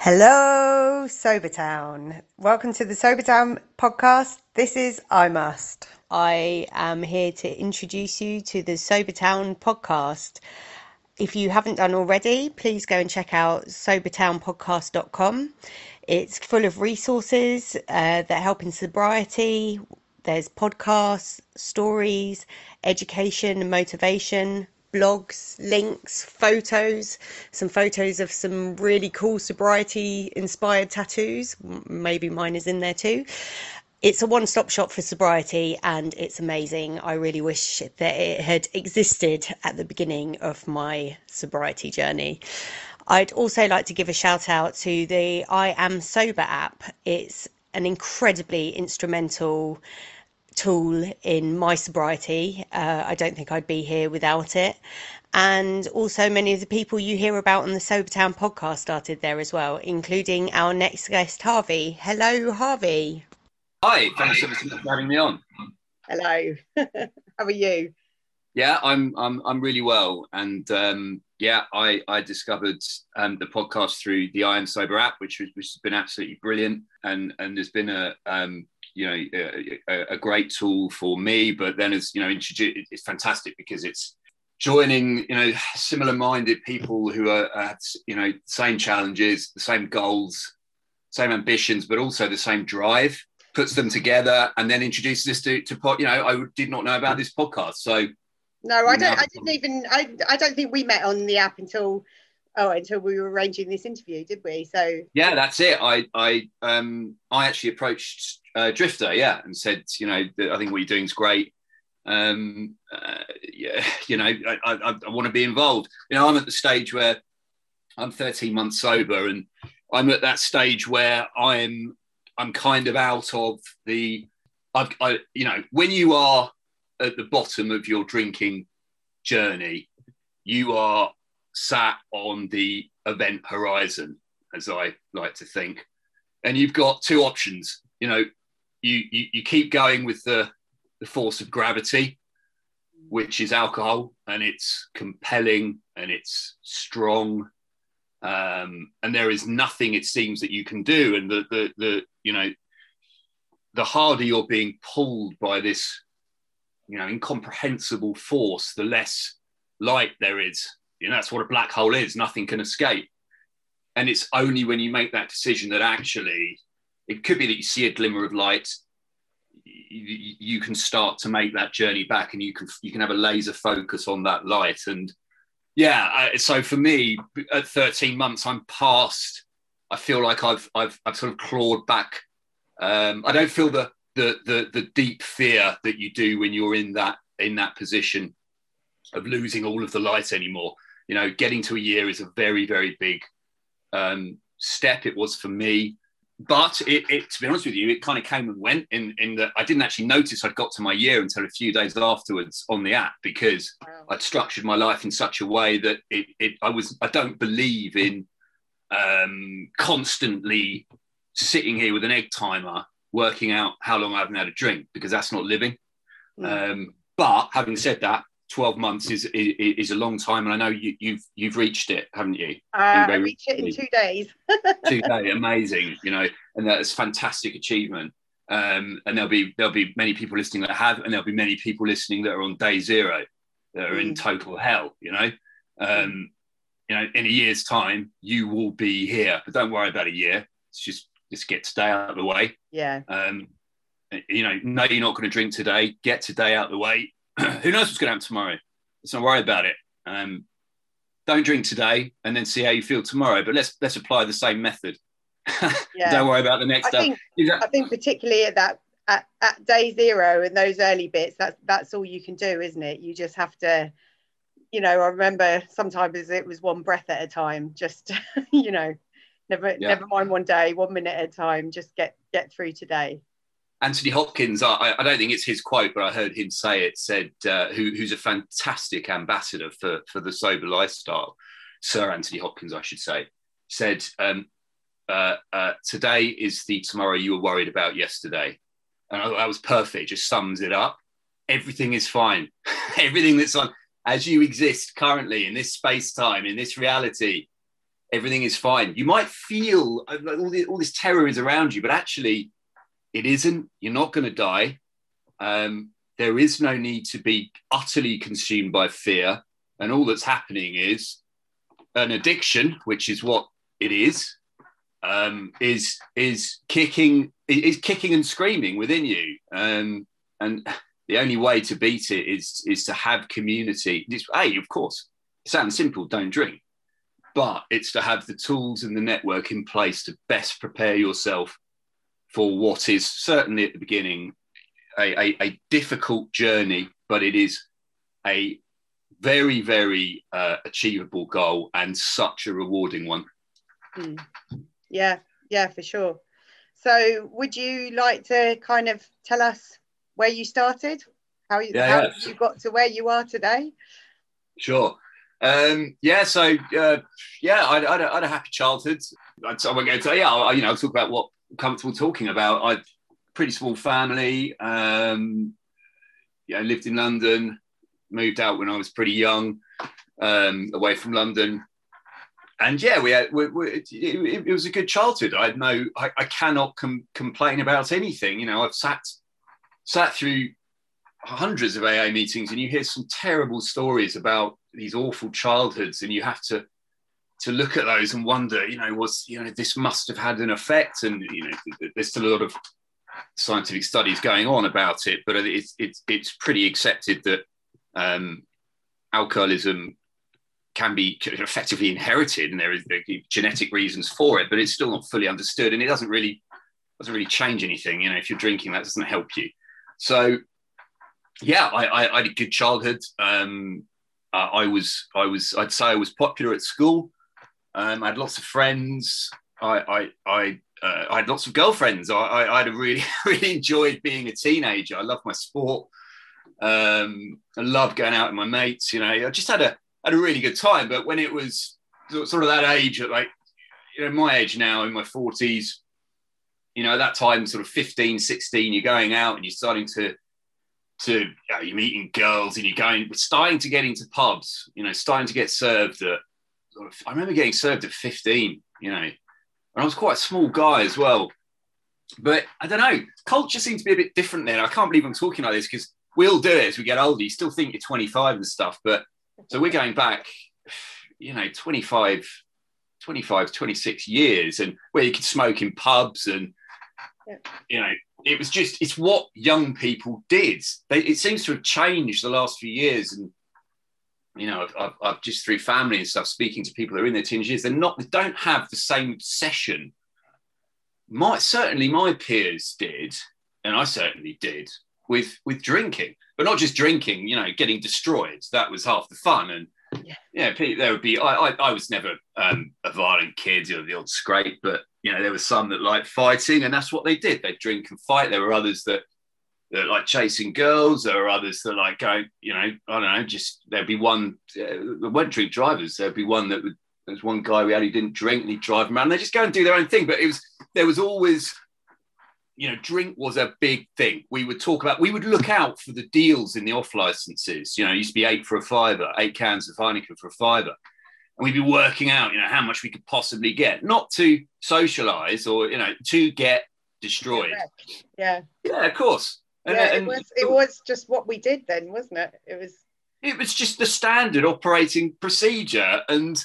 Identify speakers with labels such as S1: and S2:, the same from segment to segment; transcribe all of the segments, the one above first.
S1: Hello, Sobertown. Welcome to the Sobertown podcast. This is I Must. I am here to introduce you to the Sobertown podcast. If you haven't done already, please go and check out sobertownpodcast.com. It's full of resources uh, that help in sobriety. There's podcasts, stories, education, motivation, blogs, links, photos, some photos of some really cool sobriety inspired tattoos. Maybe mine is in there too. It's a one stop shop for sobriety and it's amazing. I really wish that it had existed at the beginning of my sobriety journey. I'd also like to give a shout out to the I Am Sober app. It's an incredibly instrumental tool in my sobriety. Uh, I don't think I'd be here without it. And also, many of the people you hear about on the Sobertown podcast started there as well, including our next guest, Harvey. Hello, Harvey.
S2: Hi, thanks so much for having me on.
S1: Hello, how are you?
S2: Yeah, I'm I'm I'm really well, and um, yeah, I I discovered um, the podcast through the I Am Sober app, which was which has been absolutely brilliant, and and there's been a um, you know a, a, great tool for me but then it's you know it's fantastic because it's joining you know similar minded people who are at you know same challenges the same goals same ambitions but also the same drive puts them together and then introduces us to, to you know i did not know about this podcast so
S1: no i don't i didn't even i i don't think we met on the app until oh until we were arranging this interview did we? So
S2: yeah that's it. I i um i actually approached uh, drifter yeah and said you know i think what you're doing is great um uh, yeah you know i i, I want to be involved you know i'm at the stage where i'm 13 months sober and i'm at that stage where i'm i'm kind of out of the I've, I, you know when you are at the bottom of your drinking journey you are sat on the event horizon, as I like to think. And you've got two options. You know, you you, you keep going with the, the force of gravity, which is alcohol, and it's compelling and it's strong. Um, and there is nothing it seems that you can do. And the the the you know, the harder you're being pulled by this, you know, incomprehensible force, the less light there is you know, that's what a black hole is. Nothing can escape. And it's only when you make that decision that actually it could be that you see a glimmer of light. You, you can start to make that journey back, and you can you can have a laser focus on that light. And yeah, I, so for me, at 13 months, I'm past. I feel like I've I've I've sort of clawed back. Um, I don't feel the, the the the deep fear that you do when you're in that in that position of losing all of the light anymore you know, getting to a year is a very, very big um, step. It was for me. But it, it, to be honest with you, it kind of came and went in, in that I didn't actually notice I'd got to my year until a few days afterwards on the app because wow. I'd structured my life in such a way that it, it I was I don't believe in um, constantly sitting here with an egg timer working out how long I haven't had a drink because that's not living. Mm. Um, but having said that, 12 months is, is, is a long time and i know you, you've you've reached it haven't you?
S1: Uh, i reached it in two days.
S2: Two days amazing you know and that's fantastic achievement. Um, and there'll be there'll be many people listening that have and there'll be many people listening that are on day zero that are mm. in total hell you know? Um, you know in a year's time you will be here but don't worry about a year. It's just just get today out of the way.
S1: Yeah.
S2: Um, you know no you're not going to drink today. Get today out of the way who knows what's going to happen tomorrow? Let's not worry about it. Um, don't drink today and then see how you feel tomorrow. But let's let's apply the same method. Yeah. don't worry about the next
S1: I think, I think particularly at that at, at day zero and those early bits, that's that's all you can do, isn't it? You just have to, you know. I remember sometimes it was one breath at a time. Just you know, never yeah. never mind one day, one minute at a time. Just get get through today.
S2: Anthony Hopkins, I, I, don't think it's his quote, but I heard him say it. Said, uh, who, "Who's a fantastic ambassador for for the sober lifestyle." Sir Anthony Hopkins, I should say, said, um, uh, uh, "Today is the tomorrow you were worried about yesterday," and I, thought that was perfect. Just sums it up. Everything is fine. Everything that's on as you exist currently in this space time in this reality everything is fine. You might feel uh, like all, the, all this terror is around you, but actually, it isn't. You're not going to die. Um, there is no need to be utterly consumed by fear. And all that's happening is an addiction, which is what it is, um, is is kicking is kicking and screaming within you. Um, and the only way to beat it is is to have community. It's, hey, of course, it sounds simple. Don't drink, but it's to have the tools and the network in place to best prepare yourself for what is certainly at the beginning a, a, a difficult journey, but it is a very, very uh, achievable goal and such a rewarding one.
S1: Mm. Yeah, yeah, for sure. So, would you like to kind of tell us where you started, how you, yeah, how yeah. you got to where you are today?
S2: Sure. Um, yeah, so uh, yeah, I, I, I, had a happy childhood. I, I won't go into yeah, I, you know, I'll talk about what comfortable talking about. I pretty small family. Um, yeah, lived in London, moved out when I was pretty young, um, away from London. And yeah, we had, we, we, it, it, was a good childhood. I had no, I, I cannot com- complain about anything. You know, I've sat sat through hundreds of AA meetings, and you hear some terrible stories about these awful childhoods, and you have to to look at those and wonder, you know, was you know this must have had an effect, and you know, there's still a lot of scientific studies going on about it, but it's it's it's pretty accepted that um, alcoholism can be effectively inherited, and there is genetic reasons for it, but it's still not fully understood, and it doesn't really doesn't really change anything. You know, if you're drinking, that doesn't help you. So, yeah, I, I, I had a good childhood. Um, I was I was I'd say I was popular at school. Um, I had lots of friends. I I I uh, I had lots of girlfriends. I, I, I'd really, really enjoyed being a teenager. I loved my sport. Um, I loved going out with my mates. You know, I just had a had a really good time. But when it was sort of that age, like you know, my age now in my forties, you know, at that time, sort of 15, 16, you're going out and you're starting to to you you're meeting girls and you're going starting to get into pubs. You know, starting to get served at. I remember getting served at 15. You know, and I was quite a small guy as well. But I don't know, culture seems to be a bit different then. I can't believe I'm talking like this because we all do it as we get older. You still think you're 25 and stuff. But so we're going back, you know, 25, 25, 26 years and where you could smoke in pubs and, you know, it was just, it's what young people did. They, it seems to have changed the last few years. And you know, I've, I've, just through family and stuff, speaking to people that are in their teenage years, they're not, they don't have the same obsession. My certainly my peers did, and I certainly did with with drinking, but not just drinking. You know, getting destroyed. That was half the fun. And yeah, yeah there would be. I, I, I was never um, a violent kid or the old scrape, but you know, there were some that liked fighting, and that's what they did. They drink and fight. There were others that that like chasing girls. There are others that like go, you know, I don't know, just there'd be one, uh, won't drink drivers. There'd be one that would, there's one guy we had who didn't drink and he'd drive around. They just go and do their own thing. But it was, there was always, you know, drink was a big thing. We would talk about, we would look out for the deals in the off licenses. You know, it used to be eight for a fiver, eight cans of Heineken for a fiver. And we'd be working out, you know, how much we could possibly get, not to socialize or, you know, to get destroyed.
S1: Yeah.
S2: Yeah, of course.
S1: And, yeah, it was it was just what we did then, wasn't it? It was
S2: it was just the standard operating procedure and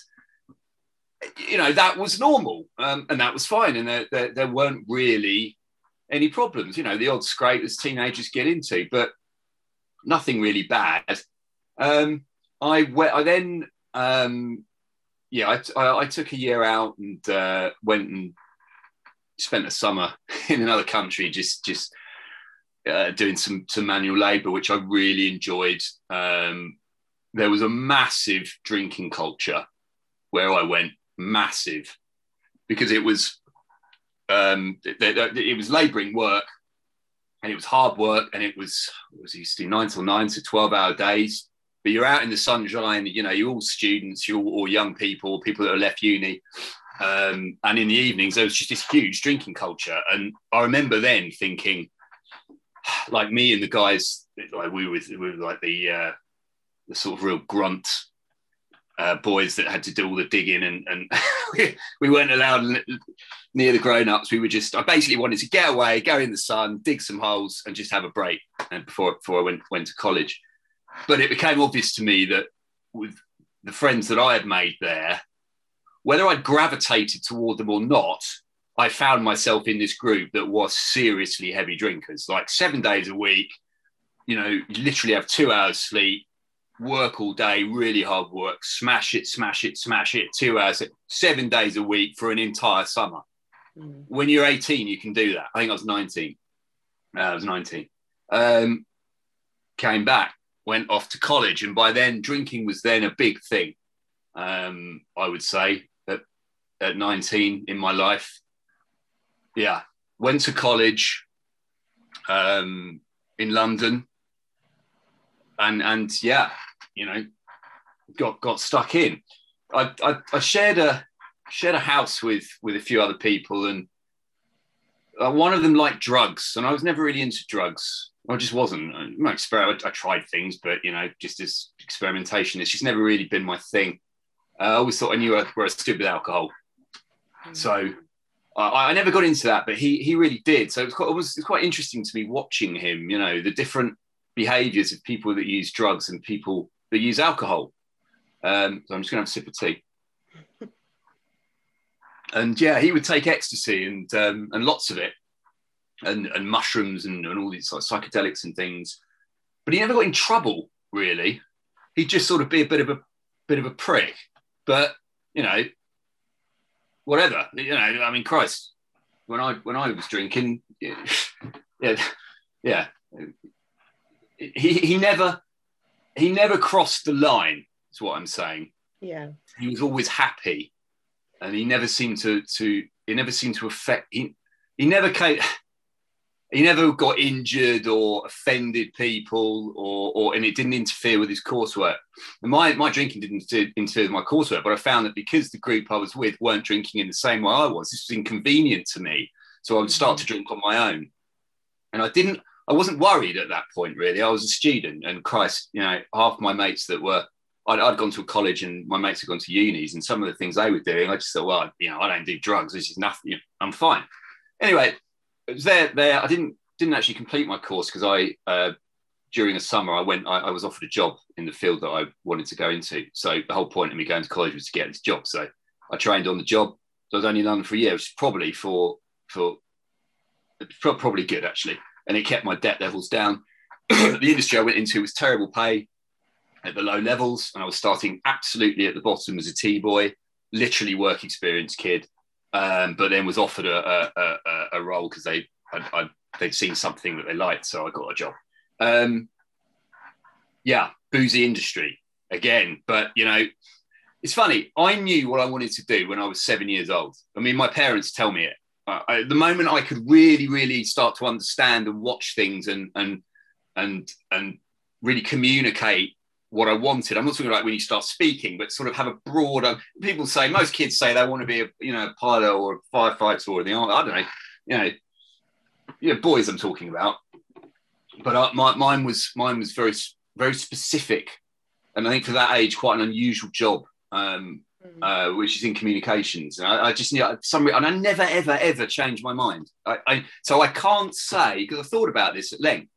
S2: you know that was normal um, and that was fine. And there, there, there, weren't really any problems. You know the odd scrape as teenagers get into but nothing really bad. Um, I, went, I then um, yeah I, I, I, took a year out and uh, went and spent a summer in another country just just uh, doing some some manual labour, which I really enjoyed. Um, there was a massive drinking culture where I went, massive, because it was um, it, it was labouring work, and it was hard work, and it was it was used to nine till nine to twelve hour days. But you're out in the sunshine, you know, you're all students, you're all young people, people that have left uni. Um, and in the evenings, there was just this huge drinking culture. And I remember then thinking, like me and the guys, like we were, we were like the uh, the sort of real grunt uh, boys that had to do all the digging, and, and we weren't allowed near the grown ups. We were just, I basically wanted to get away, go in the sun, dig some holes, and just have a break. And before before I went went to college, but it became obvious to me that with the friends that I had made there, whether I'd gravitated toward them or not, I found myself in this group that was seriously heavy drinkers, like seven days a week. You know, you literally have two hours sleep, work all day, really hard work, smash it, smash it, smash it, two hours, seven days a week for an entire summer. Mm. When you're 18, you can do that. I think I was 19. Uh, I was 19. Um, came back, went off to college, and by then, drinking was then a big thing. Um, I would say at, at 19 in my life. Yeah, went to college um, in London, and and yeah, you know, got got stuck in. I, I, I shared a shared a house with with a few other people, and uh, one of them liked drugs, and I was never really into drugs. I just wasn't. I, I, I tried things, but you know, just as experimentation, it's just never really been my thing. Uh, I always thought I knew where I stood with alcohol, mm. so I, I, never got into that. But he he really did. So it was, quite, quite interesting to me watching him. You know, the different behaviors of people that use drugs and people that use alcohol. Um, so I'm just going to have a sip of tea. and yeah, he would take ecstasy and um, and lots of it, and and mushrooms and, and all these like psychedelics and things. But he never got in trouble really. He'd just sort of be a bit of a bit of a prick. But you know, whatever. You know, I mean, Christ, when I when I was drinking, yeah, yeah, he, he never he never crossed the line is what i'm saying
S1: yeah
S2: he was always happy and he never seemed to to he never seemed to affect he, he never came he never got injured or offended people or, or and it didn't interfere with his coursework and my, my drinking didn't interfere with my coursework but i found that because the group i was with weren't drinking in the same way i was this was inconvenient to me so i would start to drink on my own and i didn't I wasn't worried at that point, really. I was a student, and Christ, you know, half my mates that were, I'd, I'd, gone to a college and my mates had gone to unis, and some of the things they were doing, I just thought, well, you know, I don't do drugs. This is nothing. You know, I'm fine. Anyway, was there. There, I didn't didn't actually complete my course because I, uh, during the summer, I went. I, I, was offered a job in the field that I wanted to go into. So the whole point of me going to college was to get this job. So I trained on the job. So I was only in London for a year, which is probably for for probably good actually and it kept my debt levels down. the industry I went into was terrible pay at the low levels, and I was starting absolutely at the bottom as a T boy, literally work experience kid, um, but then was offered a, a, a, a role because they I, they'd seen something that they liked, so I got a job. Um, yeah, boozy industry again, but you know, it's funny. I knew what I wanted to do when I was seven years old. I mean, my parents tell me it uh, the moment I could really, really start to understand and watch things and and and and really communicate what I wanted. I'm not talking about when you start speaking, but sort of have a broader. People say most kids say they want to be a you know a pilot or a firefighter or the I don't know, you know, yeah, boys I'm talking about. But uh, my, mine was mine was very very specific, and I think for that age, quite an unusual job. Um, Mm. uh, which is in communications. And I, I just need some, and I never, ever, ever change my mind. I, I so I can't say because I've thought about this at length.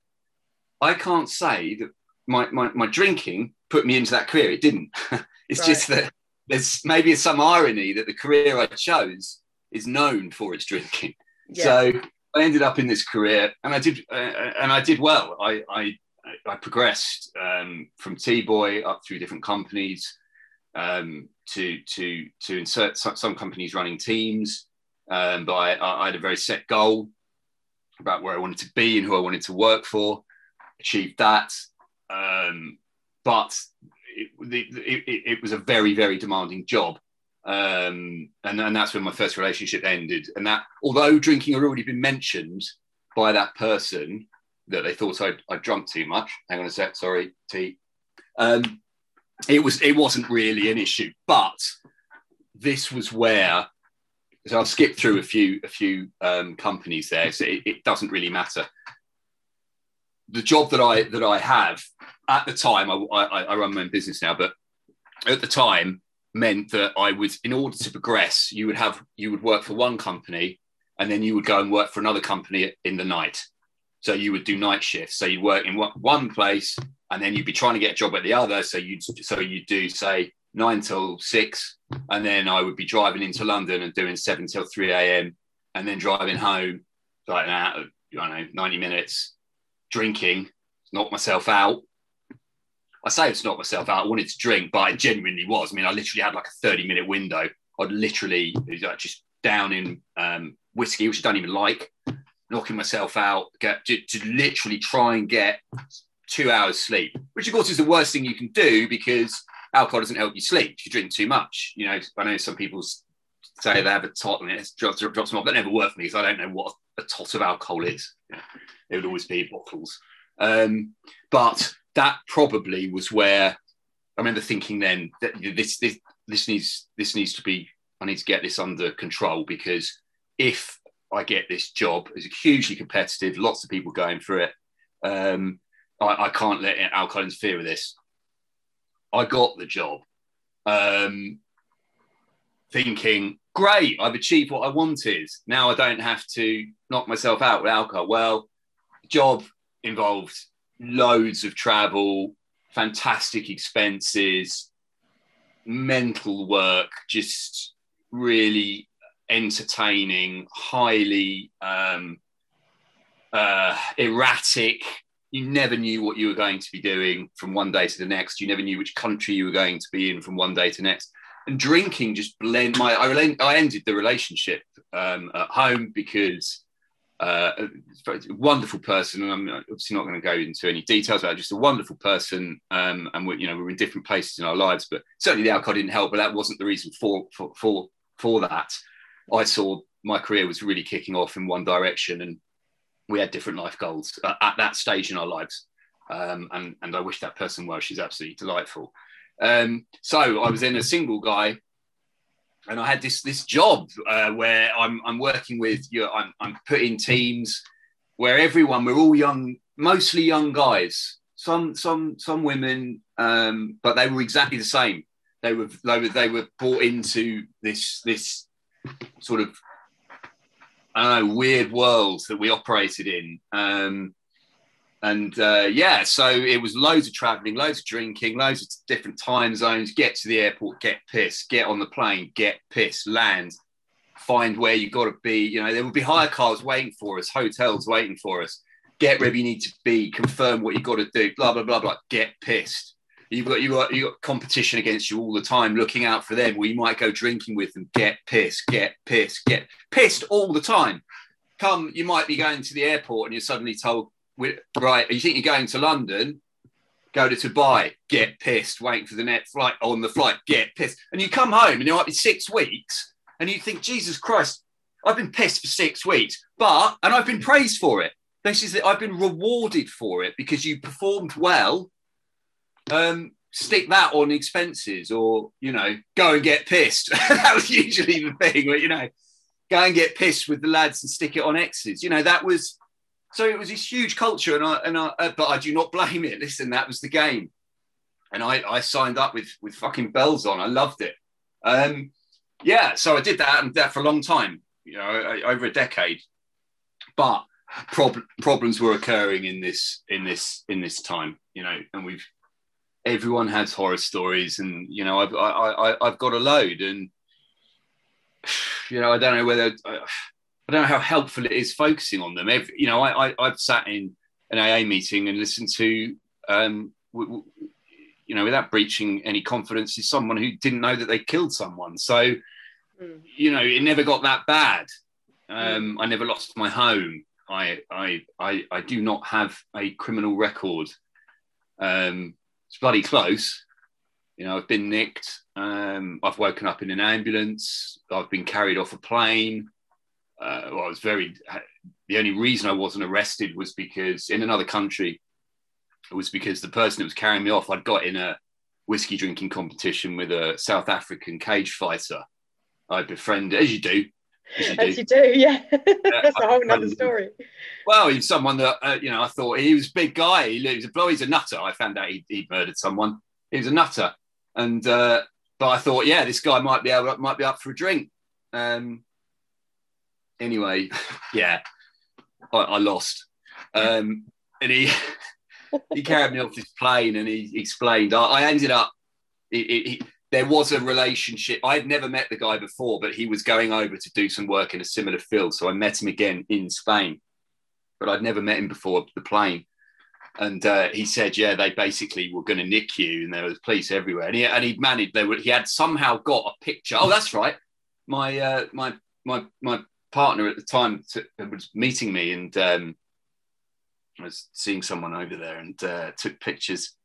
S2: I can't say that my, my, my drinking put me into that career. It didn't. it's right. just that there's maybe some irony that the career I chose is known for its drinking. Yeah. So I ended up in this career, and I did, uh, and I did well. I I, I progressed um, from T boy up through different companies um, to to to insert some, some companies running teams. Um, but I, I, had a very set goal about where I wanted to be and who I wanted to work for. Achieved that, um, but it, it, it, was a very very demanding job. Um, and, and that's when my first relationship ended. And that, although drinking had already been mentioned by that person, that they thought I'd, I'd drunk too much. Hang on a sec, sorry, T. Um, it was it wasn't really an issue, but this was where so I'll skip through a few a few um, companies there, so it, it, doesn't really matter. The job that I that I have at the time, I, I, I run my own business now, but at the time meant that I would, in order to progress, you would have you would work for one company, and then you would go and work for another company in the night. So you would do night shifts. So you work in one place, and then you'd be trying to get a job at the other. So you so you do say nine till six, and then I would be driving into London and doing seven till three a.m. and then driving home like that. I don't know, ninety minutes, drinking, knock myself out. I say it's not myself out. I wanted to drink, but I genuinely was. I mean, I literally had like a thirty-minute window. I'd literally just down in um, whiskey, which I don't even like, knocking myself out, get to, to literally try and get two hours sleep, which of course is the worst thing you can do because alcohol doesn't help you sleep if you drink too much. You know, I know some people say they have a tot and it drops, drops them off. That never worked for me because I don't know what a tot of alcohol is. it would always be bottles. Um, but that probably was where I remember thinking then that this, this this needs this needs to be I need to get this under control because if I get this job, it's hugely competitive, lots of people going for it. Um, I, I, can't let alcohol interfere with this. I got the job, um, thinking, great, I've achieved what I wanted. Now I don't have to knock myself out with alcohol. Well, job involved loads of travel, fantastic expenses, mental work, just really entertaining, highly um, uh, erratic, you never knew what you were going to be doing from one day to the next. You never knew which country you were going to be in from one day to next. And drinking just blend my. I, I ended the relationship um, at home because uh, a wonderful person, and I'm obviously not going to go into any details about it, just a wonderful person. Um, and we, you know, we are in different places in our lives, but certainly the alcohol didn't help. But that wasn't the reason for for for, for that. I saw my career was really kicking off in one direction, and we had different life goals uh, at that stage in our lives. Um, and, and I wish that person well. She's absolutely delightful. Um, so I was then a single guy, and I had this this job uh, where I'm, I'm working with you. Know, I'm, I'm putting teams where everyone we're all young, mostly young guys. Some some some women, um, but they were exactly the same. They were they were they were brought into this this sort of I don't know, weird world that we operated in. Um, and uh, yeah, so it was loads of traveling, loads of drinking, loads of different time zones. Get to the airport, get pissed. Get on the plane, get pissed. Land, find where you got to be. You know, there would be hire cars waiting for us, hotels waiting for us. Get wherever you need to be. Confirm what you got to do. Blah blah blah blah. Get pissed. You've got you got you got competition against you all the time, looking out for them. Where you might go drinking with them, get pissed, get pissed, get pissed all the time. Come, you might be going to the airport and you're suddenly told, right, you think you're going to London, go to Dubai, get pissed, waiting for the next flight on the flight, get pissed, and you come home and it might be six weeks, and you think, Jesus Christ, I've been pissed for six weeks, but and I've been praised for it. This is that I've been rewarded for it because you performed well um, stick that on expenses or, you know, go and get pissed. that was usually the thing, but, you know, go and get pissed with the lads and stick it on X's. You know, that was, so it was this huge culture and I, and I, uh, but I do not blame it. Listen, that was the game. And I, I signed up with, with fucking bells on. I loved it. Um, yeah, so I did that and that for a long time, you know, over a decade. But prob- problems were occurring in this in this in this time, you know, and we've everyone has horror stories, and you know, I've I, I, I've got a load, and you know, I don't know whether I, I don't know how helpful it is focusing on them. Every, you know, I, I have sat in an AA meeting and listened to, um, w- w- you know, without breaching any confidence, is someone who didn't know that they killed someone. So, mm. you know, it never got that bad. Um, mm. I never lost my home. I, I, I, I do not have a criminal record. Um, it's bloody close. You know, I've been nicked. Um, I've woken up in an ambulance. I've been carried off a plane. Uh, well, I was very. The only reason I wasn't arrested was because in another country, it was because the person that was carrying me off, I'd got in a whiskey drinking competition with a South African cage fighter. I befriended, as you do,
S1: as you do, as you do yeah. That's a whole other story.
S2: Well, he's someone that uh, you know. I thought he was a big guy. He was a, well, he's a nutter. I found out he, would murdered someone. He was a nutter, And uh, but I thought, yeah, this guy might be able, might be up for a drink. Um, anyway, yeah, I, I lost. Um, and he he carried me off this plane and he explained. I, I ended up. It, it, there was a relationship. I had never met the guy before, but he was going over to do some work in a similar field. So I met him again in Spain, but I'd never met him before the plane. And uh, he said, yeah, they basically were going to nick you, and there was police everywhere. And he and he'd managed. They were. He had somehow got a picture. Oh, that's right. My uh, my my my partner at the time to, was meeting me, and um, I was seeing someone over there, and uh, took pictures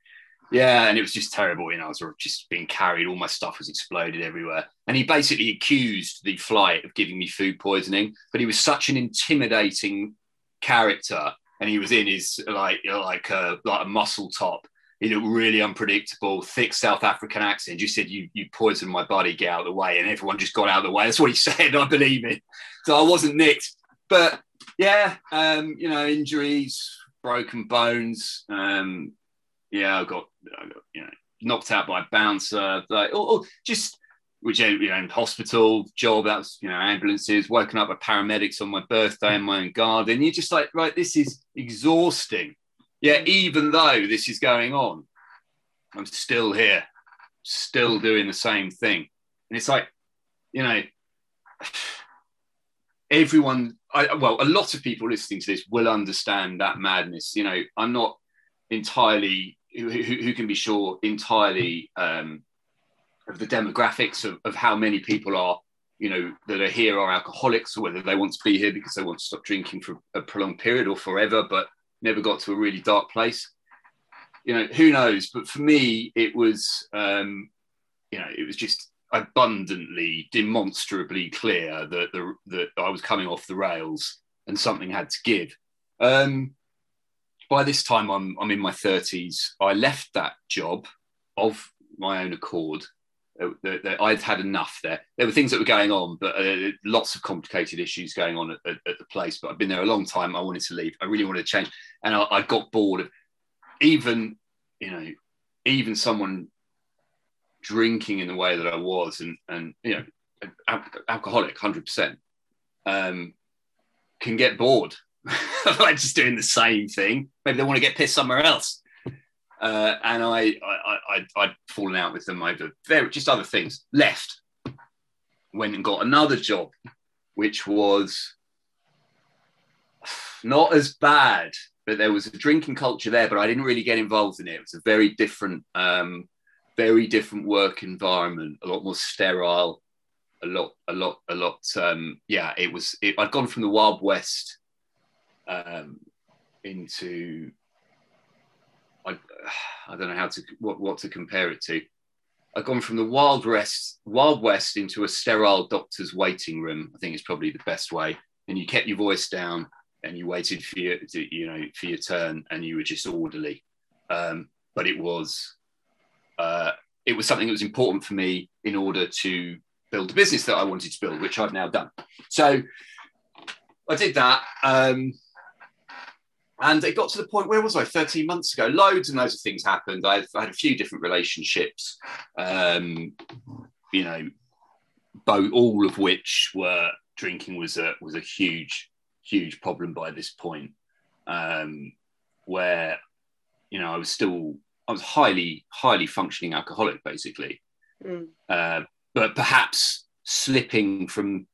S2: yeah, and it was just terrible. You know, I was just being carried. All my stuff was exploded everywhere. And he basically accused the flight of giving me food poisoning. But he was such an intimidating character, and he was in his like like a like a muscle top. He looked really unpredictable, thick South African accent. You said you you poisoned my body, get out of the way, and everyone just got out of the way. That's what he said. I believe it. So I wasn't nicked, but yeah, um, you know, injuries, broken bones. Um, yeah, I got, I got you know knocked out by a bouncer, like or, or just which you know hospital job that's you know ambulances woken up with paramedics on my birthday in my own garden you're just like right this is exhausting yeah even though this is going on i'm still here still doing the same thing. And it's like you know everyone I, well a lot of people listening to this will understand that madness. You know i'm not entirely who, who, can be sure entirely um, of the demographics of, of how many people are, you know, that are here are alcoholics or whether they want to be here because they want to stop drinking for a prolonged period or forever, but never got to a really dark place. You know, who knows? But for me, it was, um, you know, it was just abundantly, demonstrably clear that the, that I was coming off the rails and something had to give. Um, by this time, I'm, I'm in my 30s. I left that job of my own accord. Uh, I'd had enough there. There were things that were going on, but uh, lots of complicated issues going on at, at, at, the place. But I've been there a long time. I wanted to leave. I really wanted to change, and I, I got bored of even, you know, even someone drinking in the way that I was, and and you know, al- alcoholic, hundred percent, um, can get bored like just doing the same thing. Maybe they want to get pissed somewhere else. Uh, and I, I, I, I'd fallen out with them over very, just other things. Left, went and got another job, which was not as bad, but there was a drinking culture there, but I didn't really get involved in it. It was a very different, um, very different work environment, a lot more sterile, a lot, a lot, a lot. Um, yeah, it was. It, I'd gone from the Wild West um, into I, I don't know how to what, what to compare it to. I've gone from the wild west wild west into a sterile doctor's waiting room. I think is probably the best way. And you kept your voice down and you waited for your you know for your turn and you were just orderly. Um, but it was uh, it was something that was important for me in order to build the business that I wanted to build, which I've now done. So I did that. Um, and it got to the point, where was I 13 months ago? Loads and loads of things happened. I've had a few different relationships, um, you know, both, all of which were drinking was a, was a huge, huge problem by this point. Um, where, you know, I was still, I was highly, highly functioning alcoholic, basically. Mm. Uh, but perhaps slipping from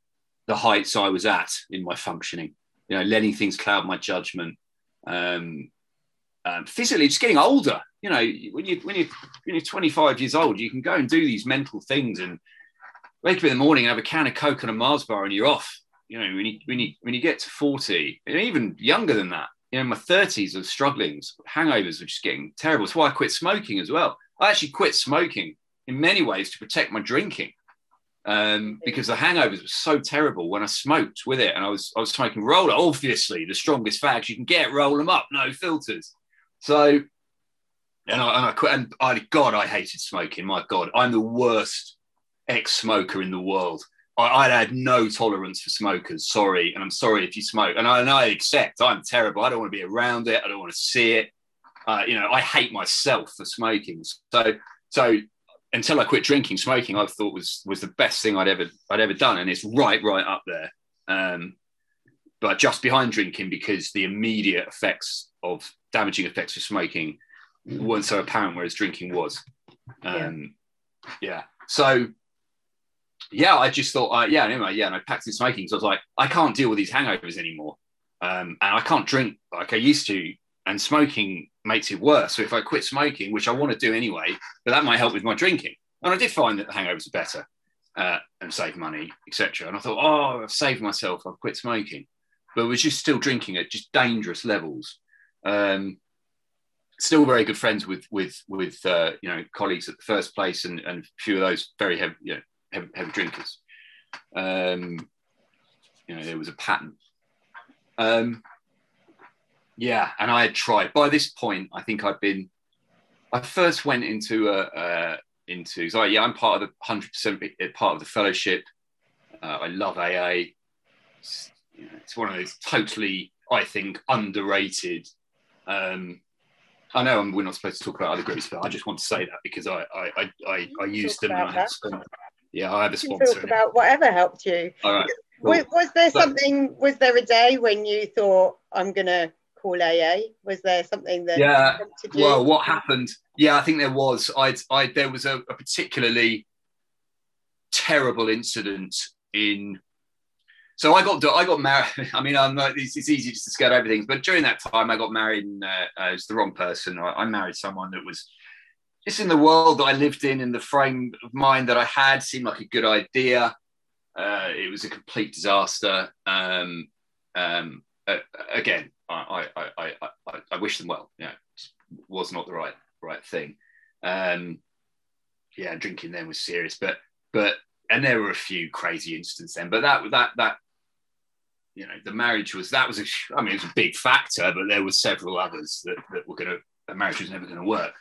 S2: the heights I was at in my functioning, you know, letting things cloud my judgment um, um, physically just getting older. You know, when you when you when you're 25 years old, you can go and do these mental things and wake up in the morning and have a can of Coke and a Mars bar and you're off. You know, when you when you when you get to 40, and even younger than that, you know, my 30s of struggling, hangovers were just getting terrible. That's why I quit smoking as well. I actually quit smoking in many ways to protect my drinking um, because the hangovers were so terrible when I smoked with it, and I was I was smoking roller, obviously the strongest fags you can get, roll them up, no filters. So, and I, and I quit, and I, God, I hated smoking. My God, I'm the worst ex-smoker in the world. I, I had no tolerance for smokers. Sorry, and I'm sorry if you smoke, and I, and I accept I'm terrible. I don't want to be around it. I don't want to see it. Uh, you know, I hate myself for smoking. So, so until I quit drinking, smoking, I thought was was the best thing I'd ever I'd ever done, and it's right right up there. Um, but just behind drinking because the immediate effects of damaging effects of smoking weren't so apparent, whereas drinking was. Um, yeah. yeah. So yeah, I just thought, uh, yeah, anyway, yeah, and I packed in smoking. So I was like, I can't deal with these hangovers anymore. Um, and I can't drink like I used to. And smoking makes it worse. So if I quit smoking, which I want to do anyway, but that might help with my drinking. And I did find that the hangovers are better uh, and save money, etc. And I thought, oh, I've saved myself. I've quit smoking, but was just still drinking at just dangerous levels. Um, still very good friends with with with uh, you know colleagues at the first place and, and a few of those very heavy you know, heavy, heavy drinkers. Um, you know, there was a pattern. Um, yeah, and I had tried. By this point, I think I'd been. I first went into a, uh, into so yeah, I'm part of the hundred percent part of the fellowship. Uh, I love AA. It's, you know, it's, one of those totally, I think, underrated. Um, I know we're not supposed to talk about other groups, but I just want to say that because I I I, I, I used them. And I yeah, I have a sponsor.
S1: Talk about whatever helped you.
S2: All right.
S1: Cool. Was, was, there something? Was there a day when you thought I'm gonna call AA? Was there something that?
S2: Yeah. Well, what happened? Yeah, I think there was. I, I there was a, a particularly terrible incident in so I got I got married. I mean, I'm not, it's, it's, easy just to scatter everything, but during that time, I got married, and uh, uh, was the wrong person. I, I, married someone that was just in the world that I lived in, in the frame of mind that I had, seemed like a good idea. Uh, it was a complete disaster. Um, um, uh, again, I, I, I, I, wish them well. Yeah, was not the right right thing. Um, yeah, drinking then was serious, but but and there were a few crazy incidents then, but that that that you know the marriage was that was a I mean it was a big factor, but there were several others that, that were going to the marriage was never going to work.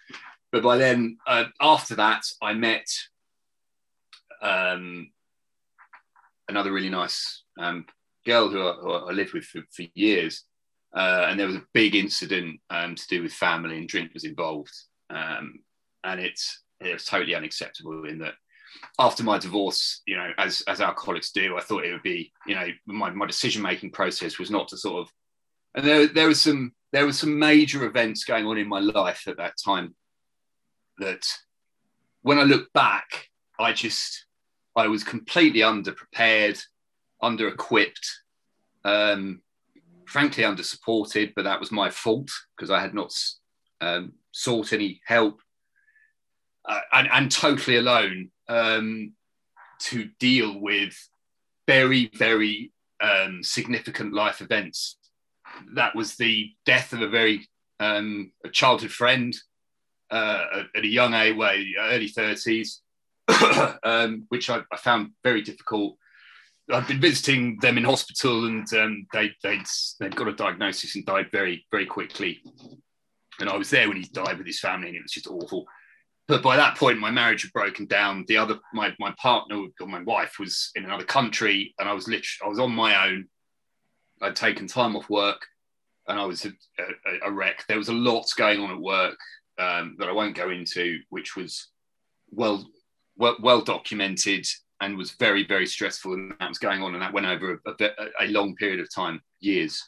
S2: But by then, uh, after that, I met um, another really nice um, girl who I, who I, lived with for, for years. Uh, and there was a big incident um, to do with family, and drink was involved. Um, and it's it was totally unacceptable in that after my divorce, you know, as as alcoholics do, I thought it would be, you know, my, my decision making process was not to sort of, and there there was some there was some major events going on in my life at that time that when I look back, I just I was completely underprepared, under equipped, um, frankly under supported, but that was my fault because I had not um, sought any help uh, and, and totally alone um, to deal with very, very um, significant life events. That was the death of a very um, a childhood friend uh, at a young age, early 30s, um, which I, I, found very difficult. I've been visiting them in hospital and um, they, they'd, they'd got a diagnosis and died very, very quickly. And I was there when he died with his family and it was just awful. But by that point my marriage had broken down. The other my, my partner or my wife was in another country and i was literally i was on my own. I'd taken time off work and i was a, a, a wreck. There was a lot going on at work um, that i won't go into which was well well, well documented and was very very stressful and that was going on and that went over a, a, a long period of time years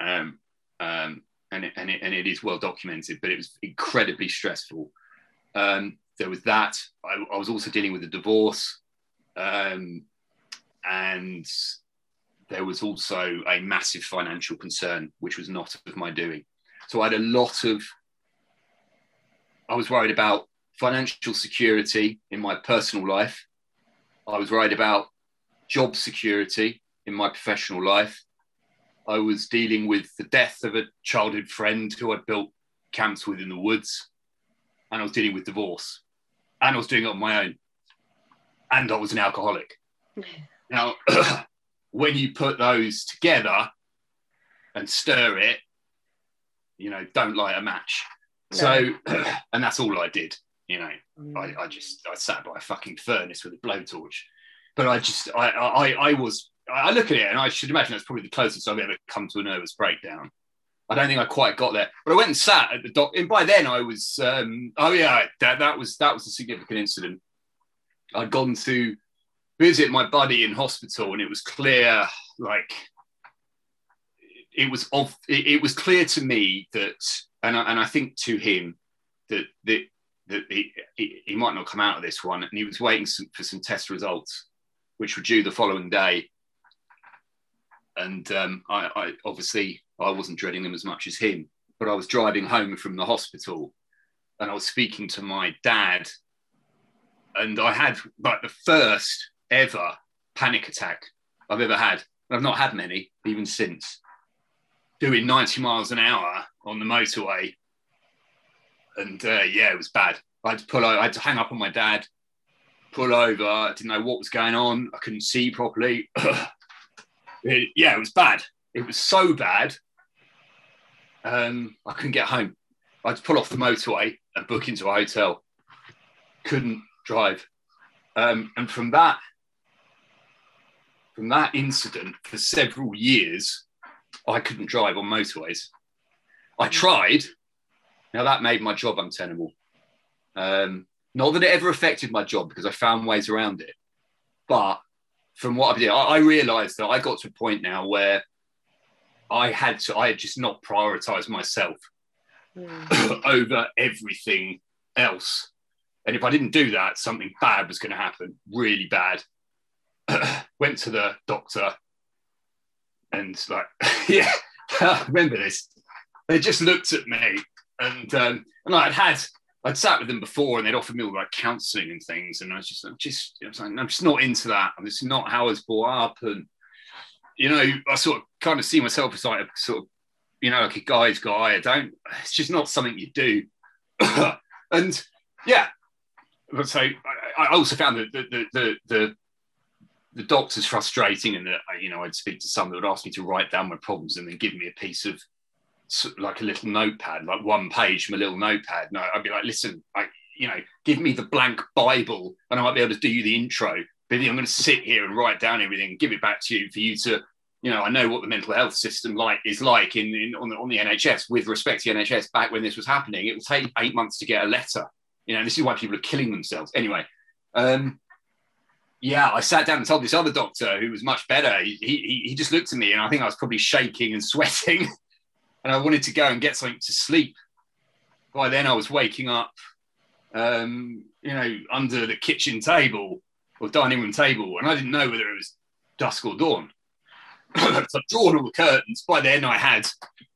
S2: um, um, and, it, and, it, and it is well documented but it was incredibly stressful um, there was that. I, I, was also dealing with a divorce. Um, and there was also a massive financial concern, which was not of my doing. So I had a lot of, I was worried about financial security in my personal life. I was worried about job security in my professional life. I was dealing with the death of a childhood friend who I'd built camps with in the woods and I was dealing with divorce, and I was doing it on my own, and I was an alcoholic. now, when you put those together and stir it, you know, don't light a match. No. So, and that's all I did. You know, mm. I, I just I sat by a fucking furnace with a blowtorch, but I just I I, I was I look at it and I should imagine that's probably the closest I've ever come to a nervous breakdown. I don't think I quite got there, but I went and sat at the doc. And by then, I was, um, oh yeah, that that was that was a significant incident. I'd gone to visit my buddy in hospital, and it was clear, like, it was off. It, it was clear to me that, and I, and I think to him that that that he, he, he might not come out of this one, and he was waiting some, for some test results, which were due the following day. And um, I, I obviously I wasn't dreading them as much as him, but I was driving home from the hospital, and I was speaking to my dad, and I had like the first ever panic attack I've ever had. I've not had many even since. Doing 90 miles an hour on the motorway and uh, yeah, it was bad. I had to pull over, I had to hang up on my dad, pull over. I didn't know what was going on. I couldn't see properly. it, yeah, it was bad. It was so bad. Um, I couldn't get home. I had to pull off the motorway and book into a hotel. Couldn't drive. Um, and from that, from that incident for several years, I couldn't drive on motorways. I tried, now that made my job untenable. Um, not that it ever affected my job because I found ways around it, but from what I did, I, I realised that I got to a point now where I had to, I had just not prioritised myself mm. over everything else. And if I didn't do that, something bad was going to happen, really bad. Went to the doctor and like, yeah, I remember this. They just looked at me and um, and I'd had I'd sat with them before, and they'd offered me all like counselling and things, and I was just I'm just I'm just not into that. This is not how I was brought up, and you know I sort of kind of see myself as like a sort of you know like a guy's guy. I don't. It's just not something you do, and yeah. So I, I also found that the the, the the the doctors frustrating and that you know I'd speak to someone that would ask me to write down my problems and then give me a piece of like a little notepad, like one page from a little notepad. No, I'd be like, listen, I, you know, give me the blank Bible, and I might be able to do you the intro. But I'm going to sit here and write down everything and give it back to you for you to, you know, I know what the mental health system like is like in, in on, the, on the NHS with respect to the NHS. Back when this was happening, it would take eight months to get a letter. You know, this is why people are killing themselves. Anyway, um, yeah, I sat down and told this other doctor who was much better. He, he, he just looked at me, and I think I was probably shaking and sweating. and I wanted to go and get something to sleep. By then, I was waking up, um, you know, under the kitchen table or dining room table, and I didn't know whether it was dusk or dawn. so I'd drawn all the curtains. By then, I had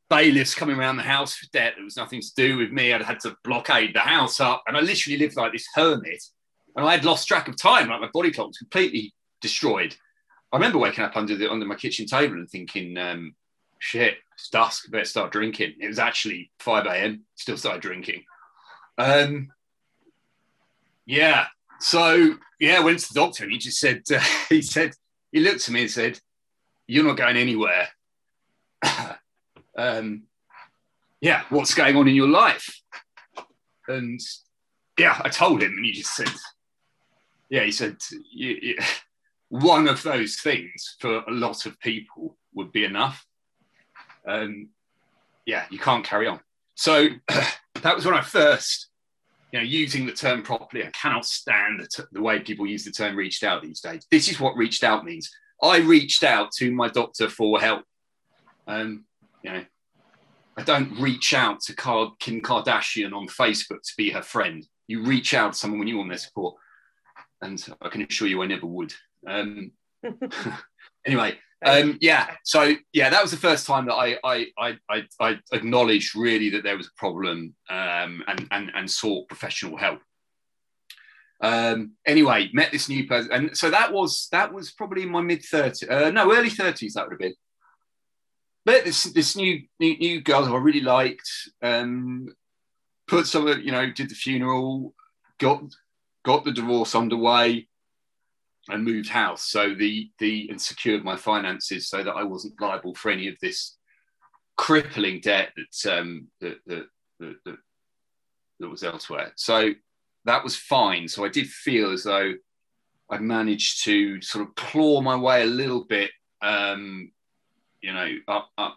S2: bailiffs coming around the house for debt. There was nothing to do with me. I'd had to blockade the house up, and I literally lived like this hermit. And I had lost track of time. Like my body clock was completely destroyed. I remember waking up under the under my kitchen table and thinking, um, "Shit, it's dusk, better start drinking. It was actually 5 a.m., still started drinking. Um, yeah. So, yeah, I went to the doctor and he just said, uh, he said, he looked at me and said, You're not going anywhere. um, yeah, what's going on in your life? And yeah, I told him, and he just said, Yeah, he said, one of those things for a lot of people would be enough um, yeah, you can't carry on. So that was when I first, you know, using the term properly. I cannot stand the, t- the way people use the term reached out these days. This is what reached out means. I reached out to my doctor for help. Um, you know, I don't reach out to Kim Kardashian on Facebook to be her friend. You reach out to someone when you want their support. And I can assure you I never would. Um, anyway, um, yeah. So yeah, that was the first time that I I I, I acknowledged really that there was a problem um, and and and sought professional help. Um, anyway, met this new person, and so that was that was probably my mid thirties, uh, no, early thirties. That would have been. But this this new new, new girl who I really liked, um, put some, of you know, did the funeral, got got the divorce underway, and moved house. So the the and secured my finances so that I wasn't liable for any of this crippling debt that um, that, that, that, that, that was elsewhere. So that was fine. So I did feel as though I managed to sort of claw my way a little bit, um, you know, up up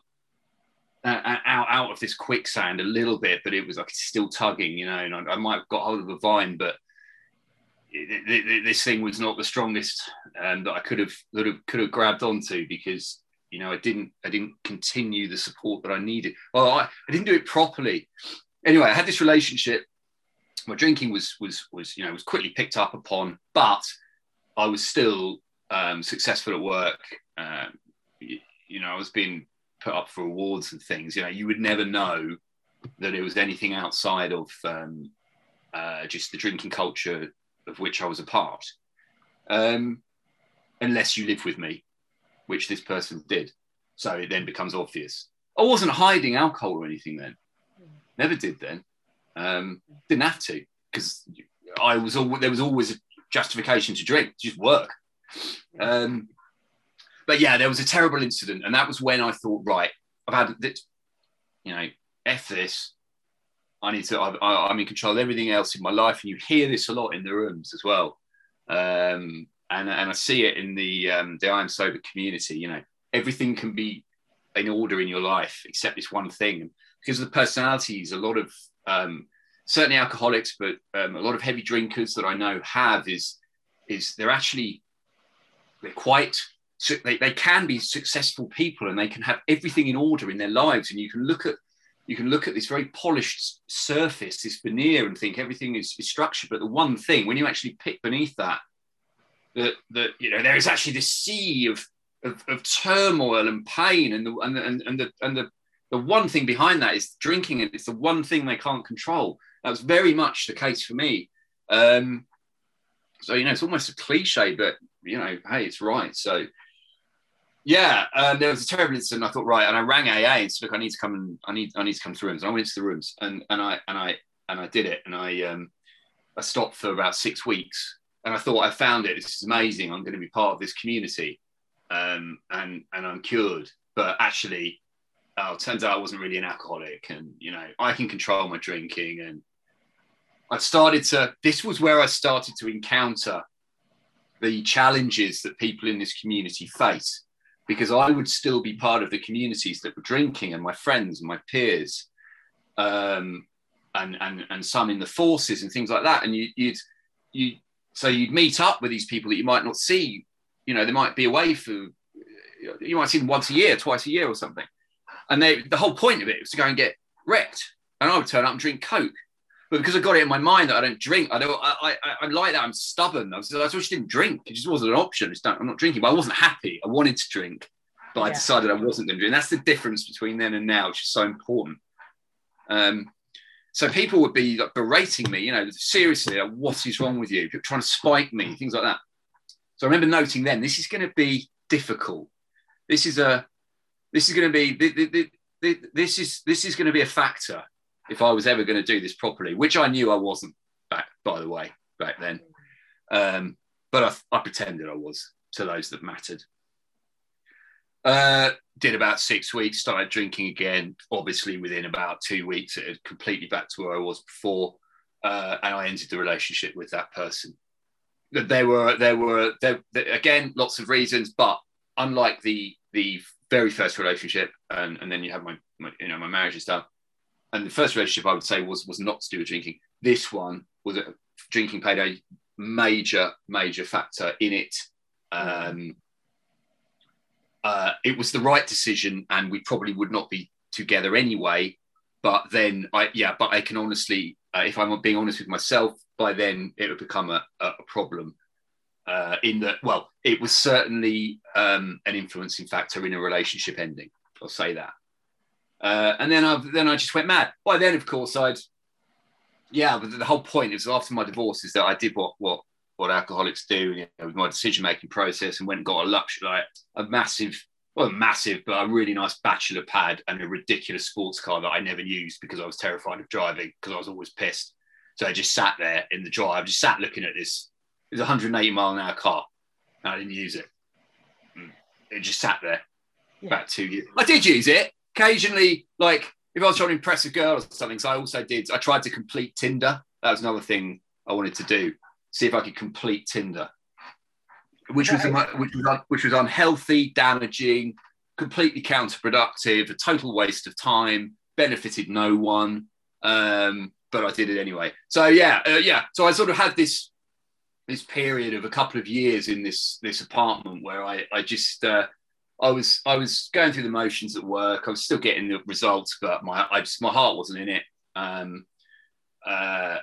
S2: uh, out out of this quicksand a little bit, but it was like still tugging, you know. And I, I might have got hold of a vine, but this thing was not the strongest um, that I could have could have could have grabbed onto because you know I didn't I didn't continue the support that I needed. Well, I, I didn't do it properly. Anyway, I had this relationship. My drinking was was was you know was quickly picked up upon, but I was still um, successful at work. Um, you, you know, I was being put up for awards and things. You know, you would never know that it was anything outside of um, uh, just the drinking culture of which I was a part, um, unless you live with me, which this person did. So it then becomes obvious. I wasn't hiding alcohol or anything then. Never did then. Um, didn't have to because I was all there was always a justification to drink, just work. Um, but yeah, there was a terrible incident, and that was when I thought, right, I've had this, you know, f this. I need to. I, am in control of everything else in my life, and you hear this a lot in the rooms as well. Um, and and I see it in the um, the I Am Sober community. You know, everything can be in order in your life except this one thing. Because of the personalities, a lot of um, certainly alcoholics, but um, a lot of heavy drinkers that I know have is is they're actually they're quite they, they can be successful people and they can have everything in order in their lives and you can look at you can look at this very polished surface, this veneer, and think everything is, is structured. But the one thing, when you actually pick beneath that, that that you know there is actually this sea of, of, of turmoil and pain, and the and the, and, and the and the the one thing behind that is drinking, and it's the one thing they can't control. That was very much the case for me. Um, so you know, it's almost a cliche, but you know, hey, it's right. So yeah, um, there was a terrible incident. I thought, right, and I rang AA and said, look, I need to come and I need I need to come to the rooms. And I went to the rooms and and I and I and I did it. And I um, I stopped for about six weeks. And I thought I found it. This is amazing. I'm going to be part of this community, um, and and I'm cured. But actually, oh, turns out I wasn't really an alcoholic, and you know I can control my drinking. And I started to. This was where I started to encounter the challenges that people in this community face because I would still be part of the communities that were drinking and my friends and my peers, um, and and and some in the forces and things like that. And you, you'd you so you'd meet up with these people that you might not see. You know, they might be away for you might see them once a year, twice a year, or something. And they the whole point of it was to go and get wrecked. And I would turn up and drink coke. But because I got it in my mind that I don't drink, I don't. I, I, like that. I'm stubborn. I was. I just didn't drink. It just wasn't an option. It's not, I'm not drinking. But I wasn't happy. I wanted to drink, but I decided I wasn't going to drink. That's the difference between then and now, which is so important. Um, so people would be like berating me. You know, seriously, like, what is wrong with you? People trying to spike me, things like that. So I remember noting then, this is going to be difficult. This is a. This is going to be. This is this is going to be a factor if I was ever going to do this properly, which I knew I wasn't back, by the way, back then. Um, but I, I, pretended I was to those that mattered. Uh, did about six weeks, started drinking again. Obviously, within about two weeks, it had completely back to where I was before, uh, and I ended the relationship with that person. There were there were there, again lots of reasons, but unlike the the very first relationship, and, and then you have my, my you know my marriage and stuff and the first relationship I would say was was not to do with drinking. This one was a, drinking played a major major factor in it. Um, uh, it was the right decision, and we probably would not be together anyway. But then, I yeah, but I can honestly, uh, if I'm being honest with myself, by then it would become a, a problem. Uh, in that, well, it was certainly um, an influencing factor in a relationship ending. I'll say that. Uh, and then I then I just went mad. By then, of course, I'd yeah. But the whole point is after my divorce is that I did what what what alcoholics do you know, with my decision making process and went and got a luxury like a massive well massive but a really nice bachelor pad and a ridiculous sports car that I never used because I was terrified of driving because I was always pissed. So I just sat there in the drive, just sat looking at this. It was a 180 mile an hour car. And I didn't use it. Mm. It just sat there yeah. about two years. I did use it occasionally, like if I was trying to impress a girl or something, so I also did. I tried to complete Tinder. That was another thing I wanted to do. See if I could complete Tinder, which was which was which was unhealthy, damaging, completely counterproductive, a total waste of time, benefited no one. Um, but I did it anyway. So yeah, uh, yeah. So I sort of had this this period of a couple of years in this this apartment where I I just uh, I was I was going through the motions at work. I was still getting the results, but my I just my heart wasn't in it. Um, uh,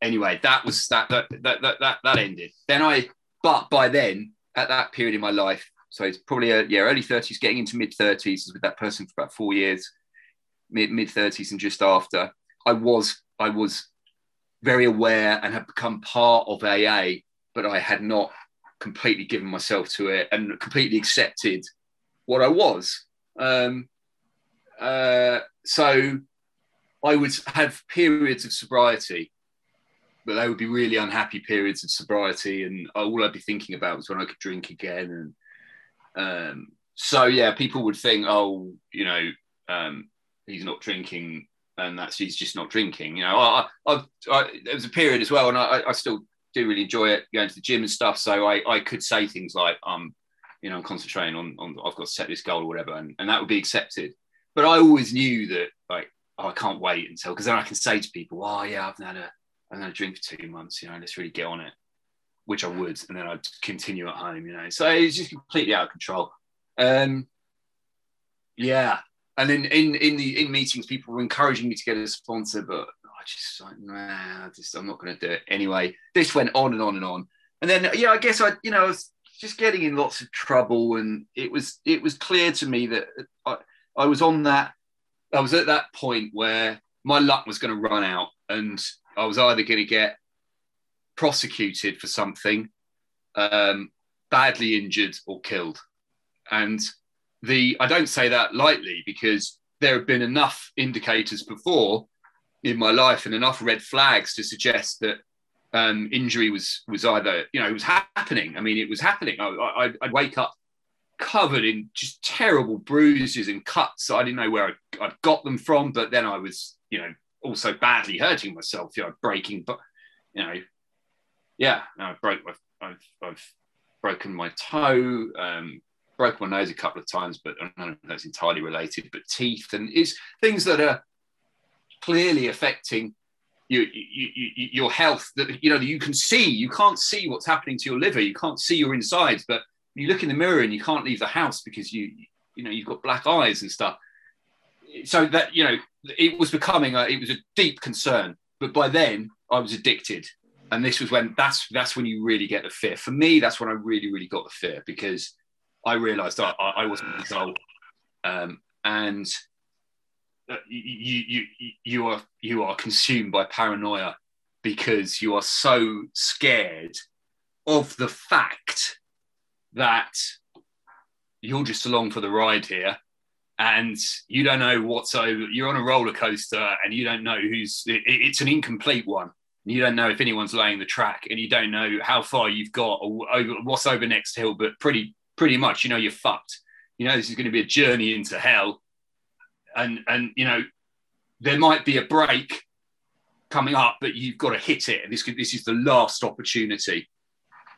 S2: anyway, that was that that, that that that that ended. Then I, but by then at that period in my life, so it's probably a yeah early thirties, getting into mid thirties, with that person for about four years, mid mid thirties, and just after I was I was very aware and had become part of AA, but I had not completely given myself to it and completely accepted what I was. Um, uh, so I would have periods of sobriety, but they would be really unhappy periods of sobriety, and all I'd be thinking about was when I could drink again. And um, so, yeah, people would think, oh, you know, um, he's not drinking and that's he's just not drinking. You know, I, I, I, there was a period as well, and I, I still do really enjoy it going to the gym and stuff. So I, I could say things like, um, you know, I'm concentrating on, on I've got to set this goal or whatever, and, and that would be accepted. But I always knew that like, oh, I can't wait until because then I can say to people, oh yeah, I've had a I've had a drink for two months. You know, let's really get on it, which I would, and then I'd continue at home. You know, so it's just completely out of control. Um, yeah, and in in in the in meetings, people were encouraging me to get a sponsor, but I just like, nah, just I'm not going to do it anyway. This went on and on and on, and then yeah, I guess I you know I was just getting in lots of trouble, and it was it was clear to me that I, I was on that I was at that point where my luck was going to run out, and I was either going to get prosecuted for something, um, badly injured, or killed, and the I don't say that lightly because there have been enough indicators before in my life and enough red flags to suggest that um, injury was was either you know it was happening. I mean, it was happening. I, I'd wake up covered in just terrible bruises and cuts. I didn't know where I, would got them from, but then I was you know also badly hurting myself. You know, breaking, but you know, yeah, I broke. I've, I've, I've broken my toe. Um, broke my nose a couple of times, but I don't know if that's entirely related. But teeth and is things that are clearly affecting you, you, you, your health. That you know you can see. You can't see what's happening to your liver. You can't see your insides, but you look in the mirror and you can't leave the house because you you know you've got black eyes and stuff. So that you know it was becoming a, it was a deep concern. But by then I was addicted, and this was when that's that's when you really get the fear. For me, that's when I really really got the fear because I realised I, I wasn't the result, um, and Uh, you, you you are you are consumed by paranoia because you are so scared of the fact that you're just along for the ride here and you don't know what's over you're on a roller coaster and you don't know who's it, it's an incomplete one you don't know if anyone's laying the track and you don't know how far you've got or over, what's over next hill but pretty pretty much you know you're fucked. You know this is going to be a journey into hell, and and you know there might be a break coming up, but you've got to hit it. And this this is the last opportunity.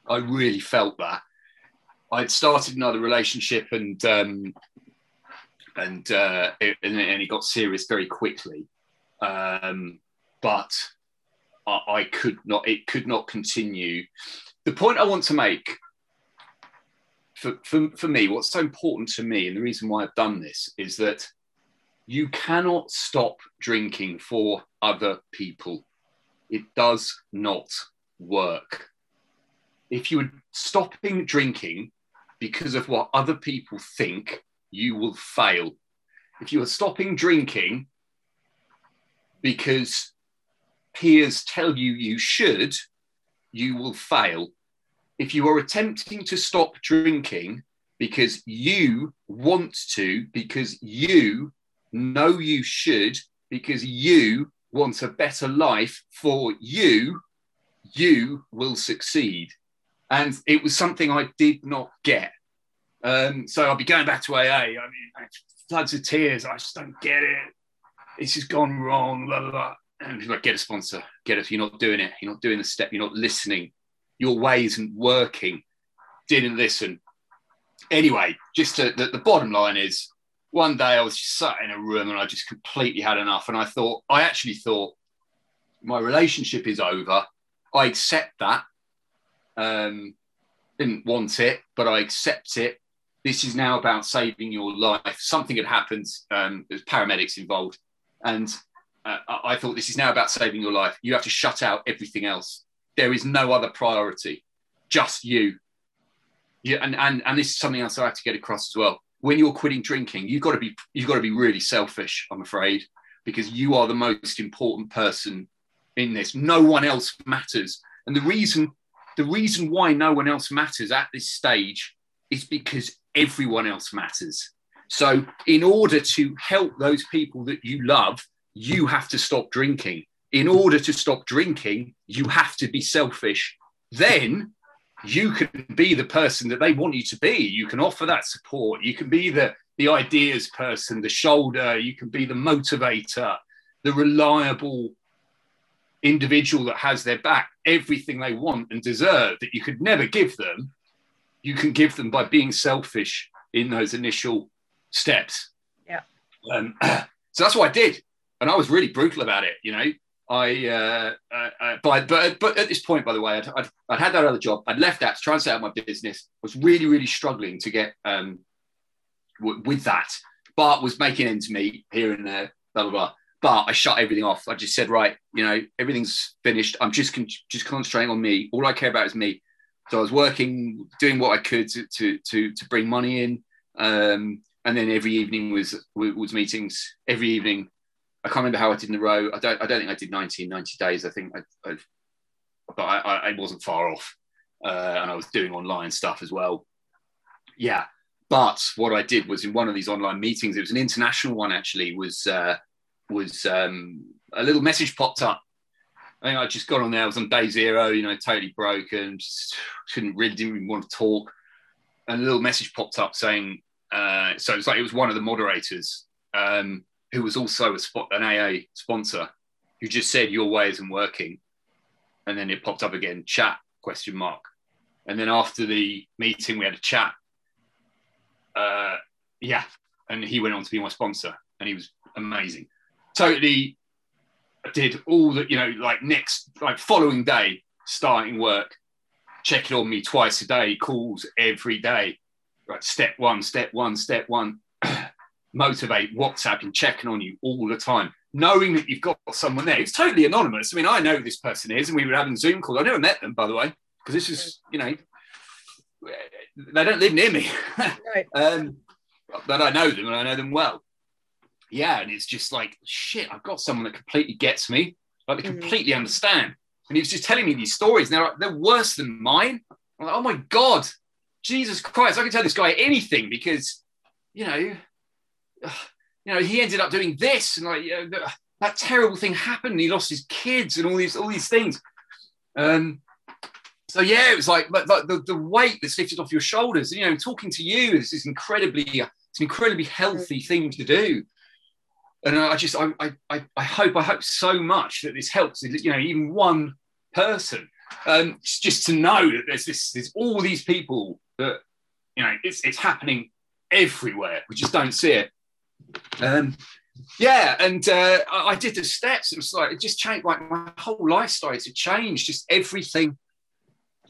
S2: I really felt that. I'd started another relationship and um, and, uh, it, and and it got serious very quickly, um, but I, I could not. It could not continue. The point I want to make for, for, for me, what's so important to me, and the reason why I've done this, is that you cannot stop drinking for other people. It does not work. If you're stopping drinking because of what other people think, you will fail. If you are stopping drinking because peers tell you you should, you will fail if you are attempting to stop drinking because you want to, because you know you should, because you want a better life for you, you will succeed. And it was something I did not get. Um, so I'll be going back to AA. I mean, floods of tears. I just don't get it. It's just gone wrong. Blah, blah, blah. And like, get a sponsor. Get it. You're not doing it. You're not doing the step. You're not listening your way isn't working. Didn't listen. anyway, just to, the, the bottom line is one day I was sat in a room and I just completely had enough. And I thought, I actually thought my relationship is over. I accept that. Um, didn't want it, but I accept it. This is now about saving your life. Something had happened. Um, there's paramedics involved, and uh, I thought this is now about saving your life. You have to shut out everything else. There is no other priority, just you. Yeah, and and and this is something else I have to get across as well. When you're quitting drinking, you've got to be you've got to be really selfish. I'm afraid because you are the most important person in this. No one else matters. And the reason the reason why no one else matters at this stage is because everyone else matters. So, in order to help those people that you love, you have to stop drinking. In order to stop drinking, you have to be selfish. Then you can be the person that they want you to be. You can offer that support. You can be the, the ideas person, the shoulder. You can be the motivator, the reliable individual that has their back, everything they want and deserve that you could never give them, you can give them by being selfish in those initial steps.
S1: Yeah.
S2: Um, so that's what I did, and I was really brutal about it. You know, I uh, uh, uh, but but but at this point, by the way, I'd, I'd, I'd, had that other job. I'd left that to try and set up my business. Was really really struggling to get um, w- with that, but was making ends meet here and there. Blah blah blah. But I shut everything off. I just said, right, you know, everything's finished. I'm just con- just concentrating on me. All I care about is me. So I was working, doing what I could to to to, to bring money in, um, and then every evening was was meetings. Every evening, I can't remember how I did in a row. I don't I don't think I did 90 90 days. I think I, I but I, I wasn't far off, uh, and I was doing online stuff as well. Yeah, but what I did was in one of these online meetings. It was an international one actually. Was uh, was um, a little message popped up. I think I just got on there. I was on day zero, you know, totally broken. Just couldn't really didn't even want to talk. And a little message popped up saying, uh, so it's like it was one of the moderators um, who was also a spot, an AA sponsor who just said your way isn't working. And then it popped up again, chat question mark. And then after the meeting, we had a chat. Uh, yeah, and he went on to be my sponsor, and he was amazing totally did all the, you know, like next, like following day, starting work, checking on me twice a day, calls every day. Right, step one, step one, step one. Motivate, WhatsApp and checking on you all the time, knowing that you've got someone there. It's totally anonymous. I mean, I know who this person is, and we were having Zoom calls. I never met them, by the way, because this is, you know, they don't live near me. Right. um, but I know them and I know them well yeah, and it's just like shit. I've got someone that completely gets me, like they mm. completely understand. And he was just telling me these stories. And they're they're worse than mine. I'm like, oh my god, Jesus Christ! I can tell this guy anything because, you know, you know, he ended up doing this, and like you know, that terrible thing happened. he lost his kids and all these all these things. Um, so yeah, it was like, like the, the weight that's lifted off your shoulders. You know, talking to you is, is incredibly, it's an incredibly healthy thing to do and I just I, I I hope I hope so much that this helps you know even one person um, just to know that there's this there's all these people that you know it's it's happening everywhere we just don't see it um, yeah and uh, I, I, did the steps it was like it just changed like my whole life started to change just everything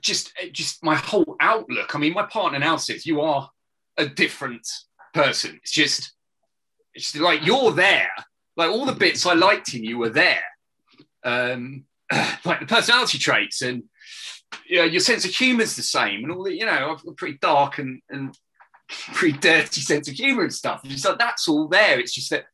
S2: just just my whole outlook I mean my partner now says you are a different person it's just it's like you're there. Like all the bits I liked in you were there. Um, like the personality traits and you know, your sense of humour is the same, and all the you know, got pretty dark and and pretty dirty sense of humour and stuff. It's like that's all there. It's just that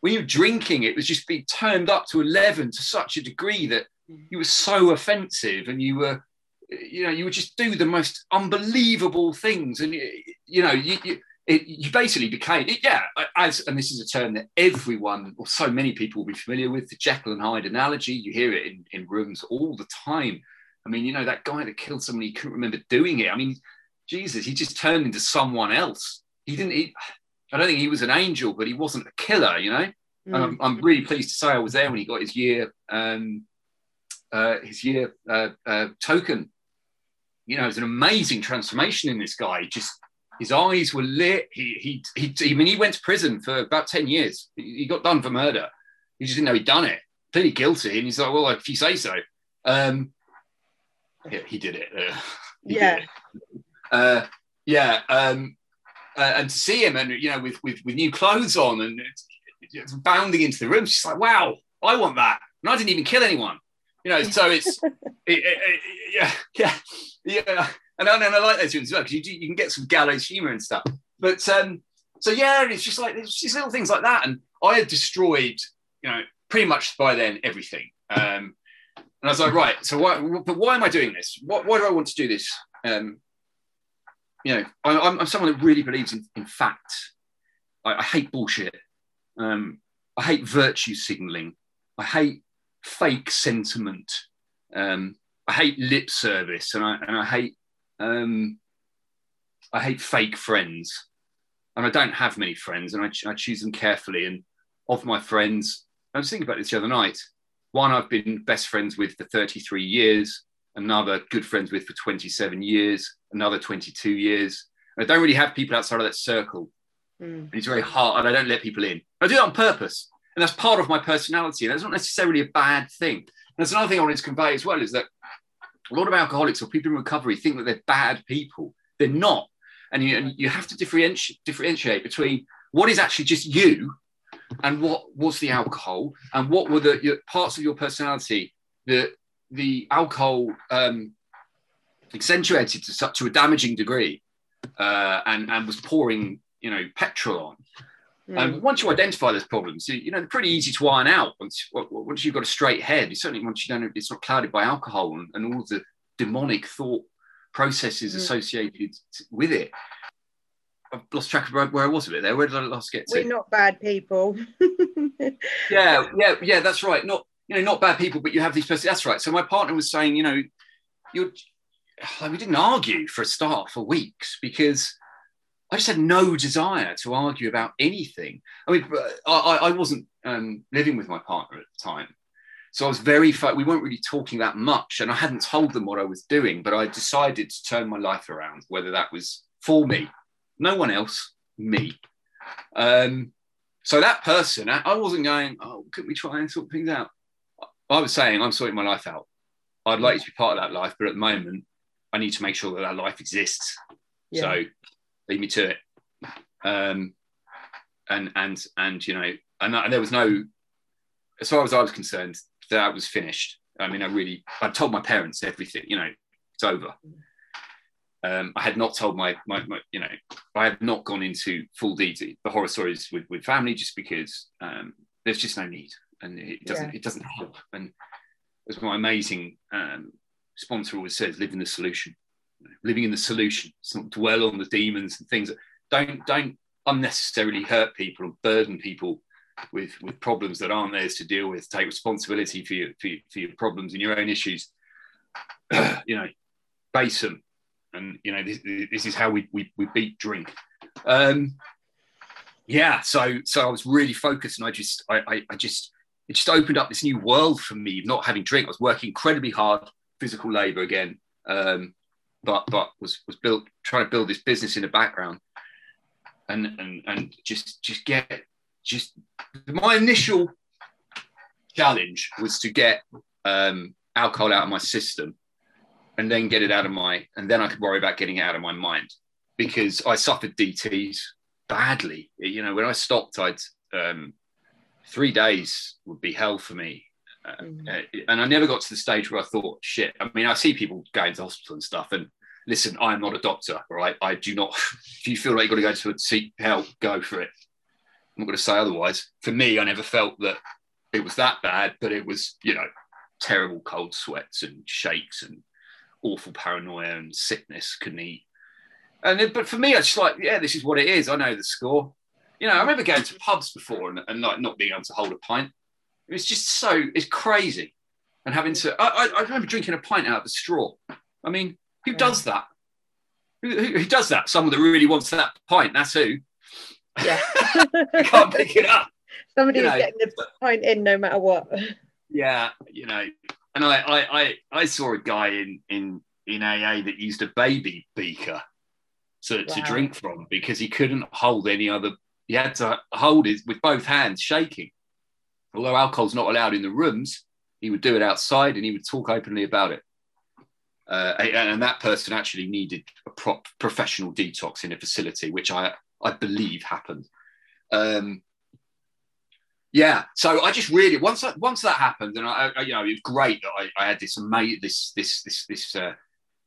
S2: when you're drinking, it was just being turned up to eleven to such a degree that mm. you were so offensive, and you were, you know, you would just do the most unbelievable things, and you know, you, you it, you basically became it, yeah as and this is a term that everyone or so many people will be familiar with the jekyll and hyde analogy. You hear it in, in rooms all the time. I mean you know that guy that killed somebody he couldn't remember doing it. I mean jesus he just turned into someone else he didn't he, i don't think he was an angel but he wasn't a killer you know mm. I'm, I'm, really pleased to say i was there when he got his year um, uh, his year uh, uh, token you know, it's an amazing transformation in this guy. Just His eyes were lit. He, he, he, I mean, he went to prison for about 10 years. He, he got done for murder. He just didn't know he'd done it. Clearly guilty. And he's like, well, if you say so. Um, yeah, he did it. Uh, he
S1: yeah.
S2: Did it. Uh, yeah. Um, uh, and to see him and, you know, with, with, with new clothes on and it's, it's bounding into the room, she's like, wow, I want that. And I didn't even kill anyone. You know, so it's, it, it, it, yeah, yeah, yeah and I, and I like those ones as well because you, you can get some gallows humor and stuff. But um, so yeah, it's just like it's just little things like that. And I had destroyed, you know, pretty much by then everything. Um, and I was like, right, so why? But why am I doing this? What, why do I want to do this? Um, you know, I, I'm, I'm someone that really believes in, in fact. I, I hate bullshit. Um, I hate virtue signaling. I hate fake sentiment. Um, I hate lip service, and I and I hate um, I hate fake friends, and I don't have many friends, and I, I choose them carefully. And of my friends, I was thinking about this the other night. One I've been best friends with for 33 years, another good friends with for 27 years, another 22 years. And I don't really have people outside of that circle. Mm. And it's very hard, and I don't let people in. I do that on purpose. And that's part of my personality. And that's not necessarily a bad thing. And that's another thing I wanted to convey as well is that a lot of alcoholics or people in recovery think that they're bad people. They're not. And you, and you have to differentiate, differentiate between what is actually just you and what was the alcohol and what were the your, parts of your personality that the alcohol um, accentuated to such to a damaging degree uh, and, and was pouring, you know, petrol on. Mm. And once you identify those problems, you, you, know, they're pretty easy to iron out. Once, once you've got a straight head, certainly once you don't, it's not clouded by alcohol and, and all the demonic thought processes mm. associated with it. I've lost track of where I was with it there. Where did I last get to?
S1: We're not bad people.
S2: yeah, yeah, yeah. That's right. Not you know, not bad people, but you have these person. That's right. So my partner was saying, you know, you're. We didn't argue for a start for weeks because I just had no desire to argue about anything. I mean, I, I wasn't um, living with my partner at the time. So I was very, we weren't really talking that much. And I hadn't told them what I was doing, but I decided to turn my life around, whether that was for me, no one else, me. Um, so that person, I wasn't going, oh, could we try and sort things out? I was saying, I'm sorting my life out. I'd like to be part of that life, but at the moment, I need to make sure that that life exists. Yeah. So leave me to it. Um, and and and you know, and, and there was no, as far as I was concerned, that was finished. I mean, I really, I told my parents everything. You know, it's over. Um, I had not told my, my, my, you know, I have not gone into full detail the horror stories with, with family just because um, there's just no need and it doesn't yeah. it doesn't help. And as my amazing um, sponsor always says, live in the solution living in the solution. It's not dwell on the demons and things. Don't don't unnecessarily hurt people and burden people with with problems that aren't theirs to deal with. Take responsibility for your for your, for your problems and your own issues. you know, face them, and you know this, this is how we, we we beat drink. Um, yeah, so so I was really focused, and I just I, I, I just it just opened up this new world for me. Not having drink, I was working incredibly hard, physical labor again. Um, but but was was built trying to build this business in the background and and and just just get just my initial challenge was to get um, alcohol out of my system and then get it out of my and then I could worry about getting it out of my mind because I suffered DTS badly. You know, when I stopped, I'd um, three days would be hell for me Mm. Uh, and I never got to the stage where I thought, shit. I mean, I see people going to hospital and stuff, and listen, I am not a doctor, right? I do not. If you feel like you've got to go to a seek help, go for it. I'm not going to say otherwise. For me, I never felt that it was that bad, but it was, you know, terrible cold sweats and shakes and awful paranoia and sickness, couldn't eat. And it, but for me, I just like, yeah, this is what it is. I know the score. You know, I remember going to pubs before and, and like not being able to hold a pint. It's just so it's crazy, and having to. I, I, remember drinking a pint out of a straw. I mean, who yeah. does that? Who, who, who, does that? Someone that really wants that pint. That's who.
S1: Yeah, I
S2: can't pick it up.
S1: Somebody's you know, getting the pint in no matter what.
S2: Yeah, you know, and I, I, I, I saw a guy in in in AA that used a baby beaker to,
S1: Wow.
S2: to drink from because he couldn't hold any other. He had to hold it with both hands, shaking. Although alcohol's not allowed in the rooms, he would do it outside and he would talk openly about it. Uh, and, that person actually needed a prop, professional detox in a facility, which I I believe happened. Um, yeah, so I just really once that once that happened, and I, I you know it was great that I, I had this amazing this this this this uh,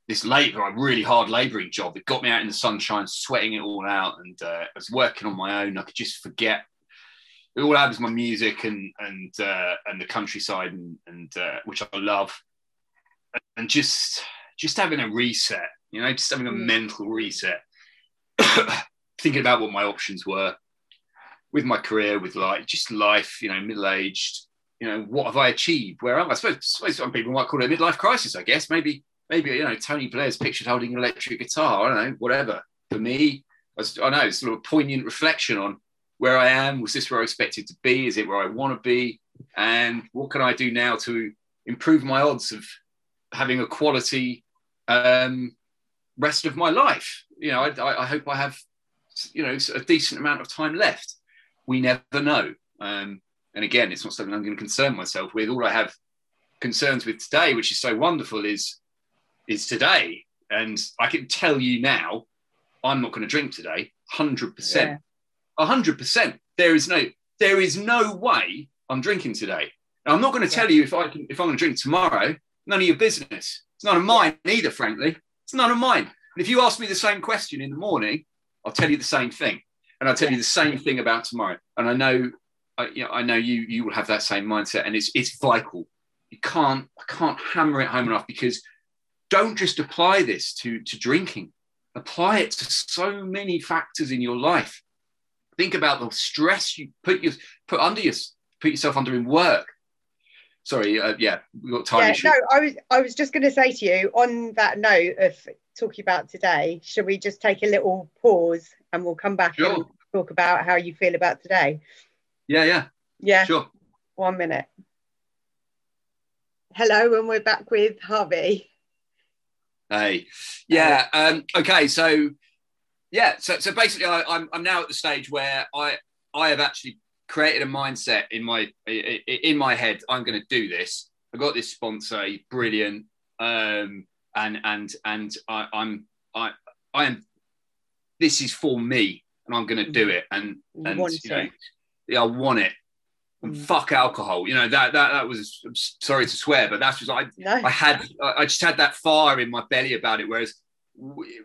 S2: this labor, a really hard labouring job that got me out in the sunshine, sweating it all out, and uh, I was working on my own. I could just forget. It all I was my music and and uh, and the countryside, and, and uh, which I love, and just just having a reset, you know, just having a
S1: Mm.
S2: mental reset, thinking about what my options were with my career, with like just life, you know, middle aged. You know, what have I achieved? Where am I? I suppose, I suppose some people might call it a midlife crisis. I guess maybe maybe you know Tony Blair's pictured holding an electric guitar. I don't know, whatever. For me, I, was, I know it's sort of a poignant reflection on where I am. Was this where I expected to be? Is it where I want to be? And what can I do now to improve my odds of having a quality um, rest of my life? You know, I, I, hope I have you know a decent amount of time left. We never know. Um, and again, it's not something I'm going to concern myself with. All I have concerns with today, which is so wonderful, is is today. And I can tell you now, I'm not going to drink today. Hundred percent, hundred percent. There is no, there is no way I'm drinking today. Now, I'm not going to tell you if I can, if I'm going to drink tomorrow. None of your business. It's none of mine either. Frankly, it's none of mine. And if you ask me the same question in the morning, I'll tell you the same thing, and I'll tell you the same thing about tomorrow. And I know, I, you know, I know you you will have that same mindset, and it's it's vital. You can't I can't hammer it home enough because don't just apply this to to drinking. Apply it to so many factors in your life. Think about the stress you put your put under your put yourself under in work. Sorry, uh, yeah, we got time
S1: yeah,
S2: issue.
S1: no, I was I was just going to say to you on that note of talking about today. Should we just take a little pause and we'll come back
S2: Sure.
S1: and talk about how you feel about today?
S2: Yeah, yeah,
S1: Yeah,
S2: sure.
S1: one minute. Hello, and we're back with Harvey.
S2: Hey, yeah. Um, okay, so yeah, so so basically, I, I'm I'm now at the stage where I I have actually created a mindset in my in my head. I'm going to do this. I got this sponsor, brilliant, um, and and and I, I'm I I am. This is for me, and I'm going to do it. And and you know, yeah, I want it. And
S1: Mm.
S2: fuck alcohol. You know that that that was. I'm sorry to swear, but that's just I
S1: No,
S2: I had I just had that fire in my belly about it. Whereas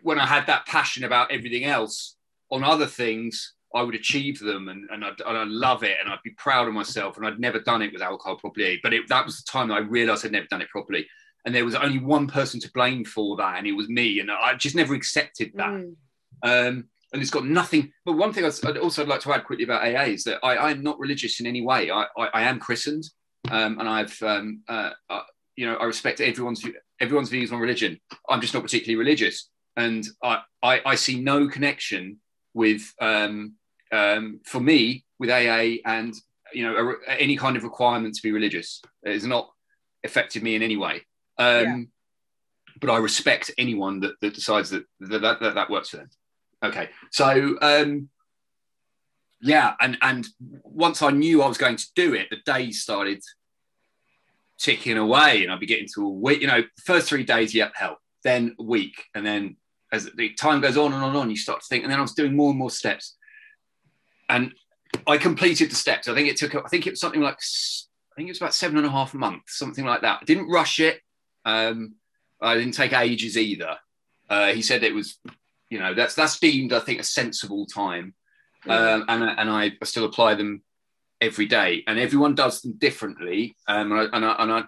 S2: when I had that passion about everything else on other things, I would achieve them and, and, I'd, and I'd love it and I'd be proud of myself. And I'd never done it with alcohol properly. But it, that was the time that I realized I'd never done it properly. And there was only one person to blame for that, and it was me. And I just never accepted that.
S1: Mm,
S2: Um, and it's got nothing. But one thing I'd I'd also like to add quickly about AA is that I, I'm not religious in any way. I, I, I am christened, um, and I've um, uh, uh, you know I respect everyone's everyone's views on religion. I'm just not particularly religious, and I I, I see no connection with um, um, for me with AA and you know a, any kind of requirement to be religious. It has not affected me in any way. Um,
S1: Yeah.
S2: But I respect anyone that, that decides that, that that that works for them. Okay, so um, yeah, and and once I knew I was going to do it, the days started ticking away, and I'd be getting to a week. You know, first three days, yep, hell. Then a week, and then as the time goes on and on and on, you start to think. And then I was doing more and more steps, and I completed the steps. I think it took. I think it was something like. I think it was about seven and a half months, something like that. I didn't rush it. Um, I didn't take ages either. Uh, he said it was, you know, that's that's deemed, I think, a sensible time um, and and I still apply them every day. And everyone does them differently. Um, and, I, and, I, and I,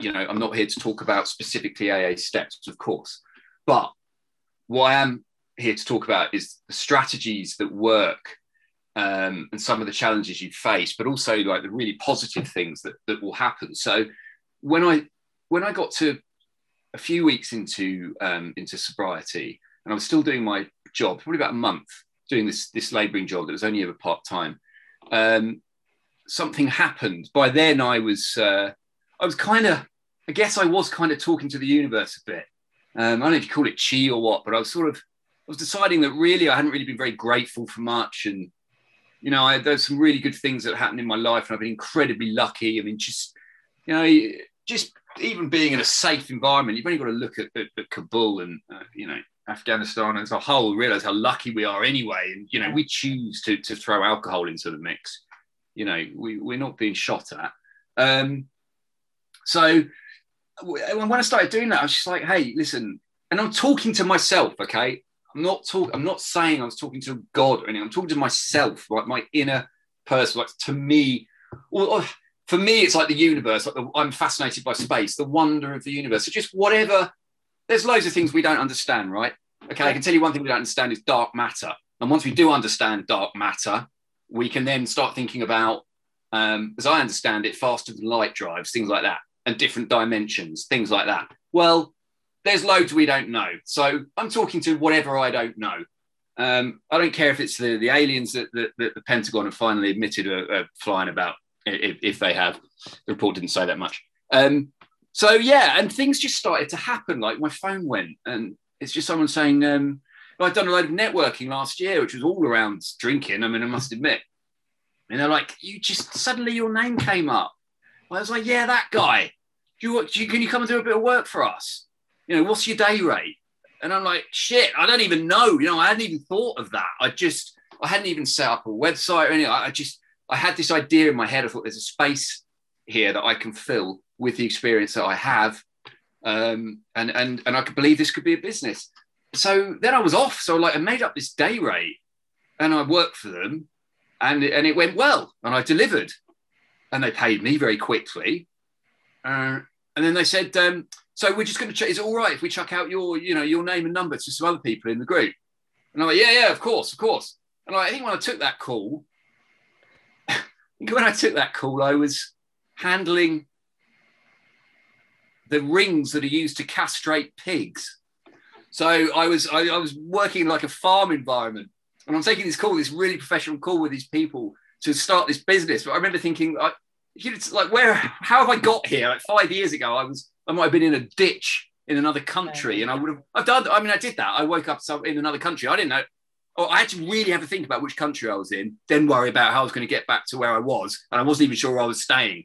S2: you know, I'm not here to talk about specifically AA steps, of course, but what I am here to talk about is the strategies that work um, and some of the challenges you face, but also like the really positive things that that will happen. So when I when I got to a few weeks into um, into sobriety, and I was still doing my job, probably about a month, doing this this labouring job that was only ever part time. Um, something happened. By then, I was uh, I was kind of, I guess I was kind of talking to the universe a bit. Um, I don't know if you call it chi or what, but I was sort of I was deciding that really I hadn't really been very grateful for much, and you know, I, there's some really good things that happened in my life, and I've been incredibly lucky. I mean, just you know, just even being in a safe environment, you've only got to look at, at, at Kabul and uh, you know Afghanistan as a whole, realize how lucky we are anyway. And you know, we choose to to throw alcohol into the mix. You know, we we're not being shot at. Um, so when I started doing that, I was just like, hey, listen, and I'm talking to myself, okay? I'm not talking, I'm not saying I was talking to God or anything. I'm talking to myself, like my inner person, like to me, well, for me, it's like the universe. Like the, I'm fascinated by space, the wonder of the universe. So just whatever. There's loads of things we don't understand, right? Okay, I can tell you one thing we don't understand is dark matter. And once we do understand dark matter, we can then start thinking about, um, as I understand it, faster than light drives, things like that, and different dimensions, things like that. Well, there's loads we don't know. So I'm talking to whatever I don't know. Um, I don't care if it's the, the aliens that, that, that the Pentagon have finally admitted are, are flying about if, if, they have. The report didn't say that much. Um, so yeah, and things just started to happen. Like my phone went, and it's just someone saying, um, "I've done a load of networking last year, which was all around drinking." I mean, I must admit, and they're like, "You just suddenly your name came up." I was like, "Yeah, that guy. Do you, do you, can you come and do a bit of work for us? You know, what's your day rate?" And I'm like, "Shit, I don't even know. You know, I hadn't even thought of that. I just, I hadn't even set up a website or anything. I just." I had this idea in my head. I thought there's a space here that I can fill with the experience that I have, um, and and and I could believe this could be a business. So then I was off. So like I made up this day rate, and I worked for them, and and it went well, and I delivered, and they paid me very quickly, uh, and then they said, um, so we're just going to. check. is it all right if we chuck out your you know your name and number to some other people in the group? And I'm like, yeah, yeah, of course, of course. And I think when I took that call, when I took that call, I was handling the rings that are used to castrate pigs. So I was I, I, was working in like a farm environment, and I'm taking this call, this really professional call with these people to start this business. But I remember thinking, like, you know, like where, how have I got here? Like five years ago, I was I might have been in a ditch in another country, and I would have I've done. I mean, I did that. I woke up in another country. I didn't know oh, I had to really have to think about which country I was in, then worry about how I was going to get back to where I was. And I wasn't even sure where I was staying.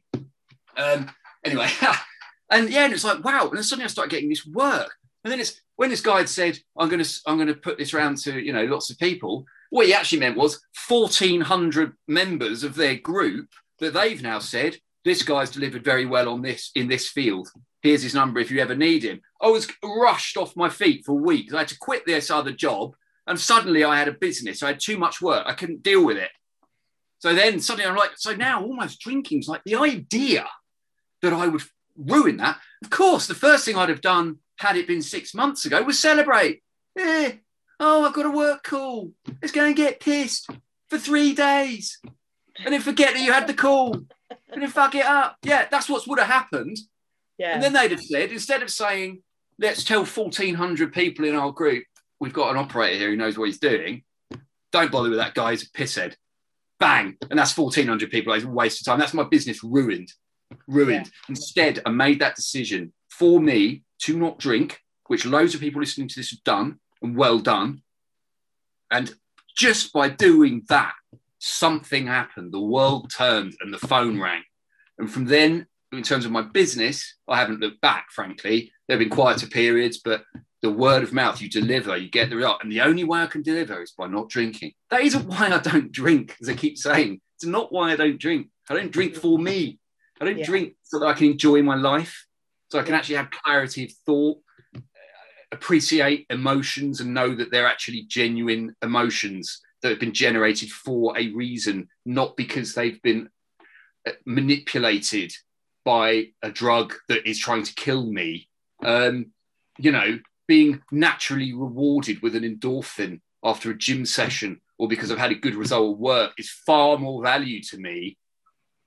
S2: Um, anyway, and yeah, and it's like, wow. And then suddenly I started getting this work. And then it's when this guy had said, I'm going to, I'm going to put this around to, you know, lots of people. What he actually meant was 1,400 members of their group that they've now said, this guy's delivered very well on this in this field. Here's his number if you ever need him. I was rushed off my feet for weeks. I had to quit this other job and suddenly I had a business. I had too much work. I couldn't deal with it. So then suddenly I'm like, so now almost drinking's like the idea that I would ruin that. Of course, the first thing I'd have done had it been six months ago was celebrate. Yeah. Oh, I've got a work call. Let's go and get pissed for three days. And then forget that you had the call. And then fuck it up. Yeah, that's what would have happened. Yeah. And then they'd have said, instead of saying, let's tell 1,400 people in our group we've got an operator here who knows what he's doing. Don't bother with that guy. He's a pisshead. Bang. And that's 1,400 people. It's a waste of time. That's my business ruined. Ruined. Yeah. Instead, I made that decision for me to not drink, which loads of people listening to this have done and well done. And just by doing that, something happened. The world turned and the phone rang. And from then, in terms of my business, I haven't looked back, frankly. There have been quieter periods, but the word of mouth you deliver, you get the result. And the only way I can deliver is by not drinking. That isn't why I don't drink, as I keep saying. It's not why I don't drink. I don't drink for me. I don't yeah. drink so that I can enjoy my life, so I can actually have clarity of thought, appreciate emotions, and know that they're actually genuine emotions that have been generated for a reason, not because they've been uh, manipulated by a drug that is trying to kill me. Um, you know, being naturally rewarded with an endorphin after a gym session or because I've had a good result at work is far more value to me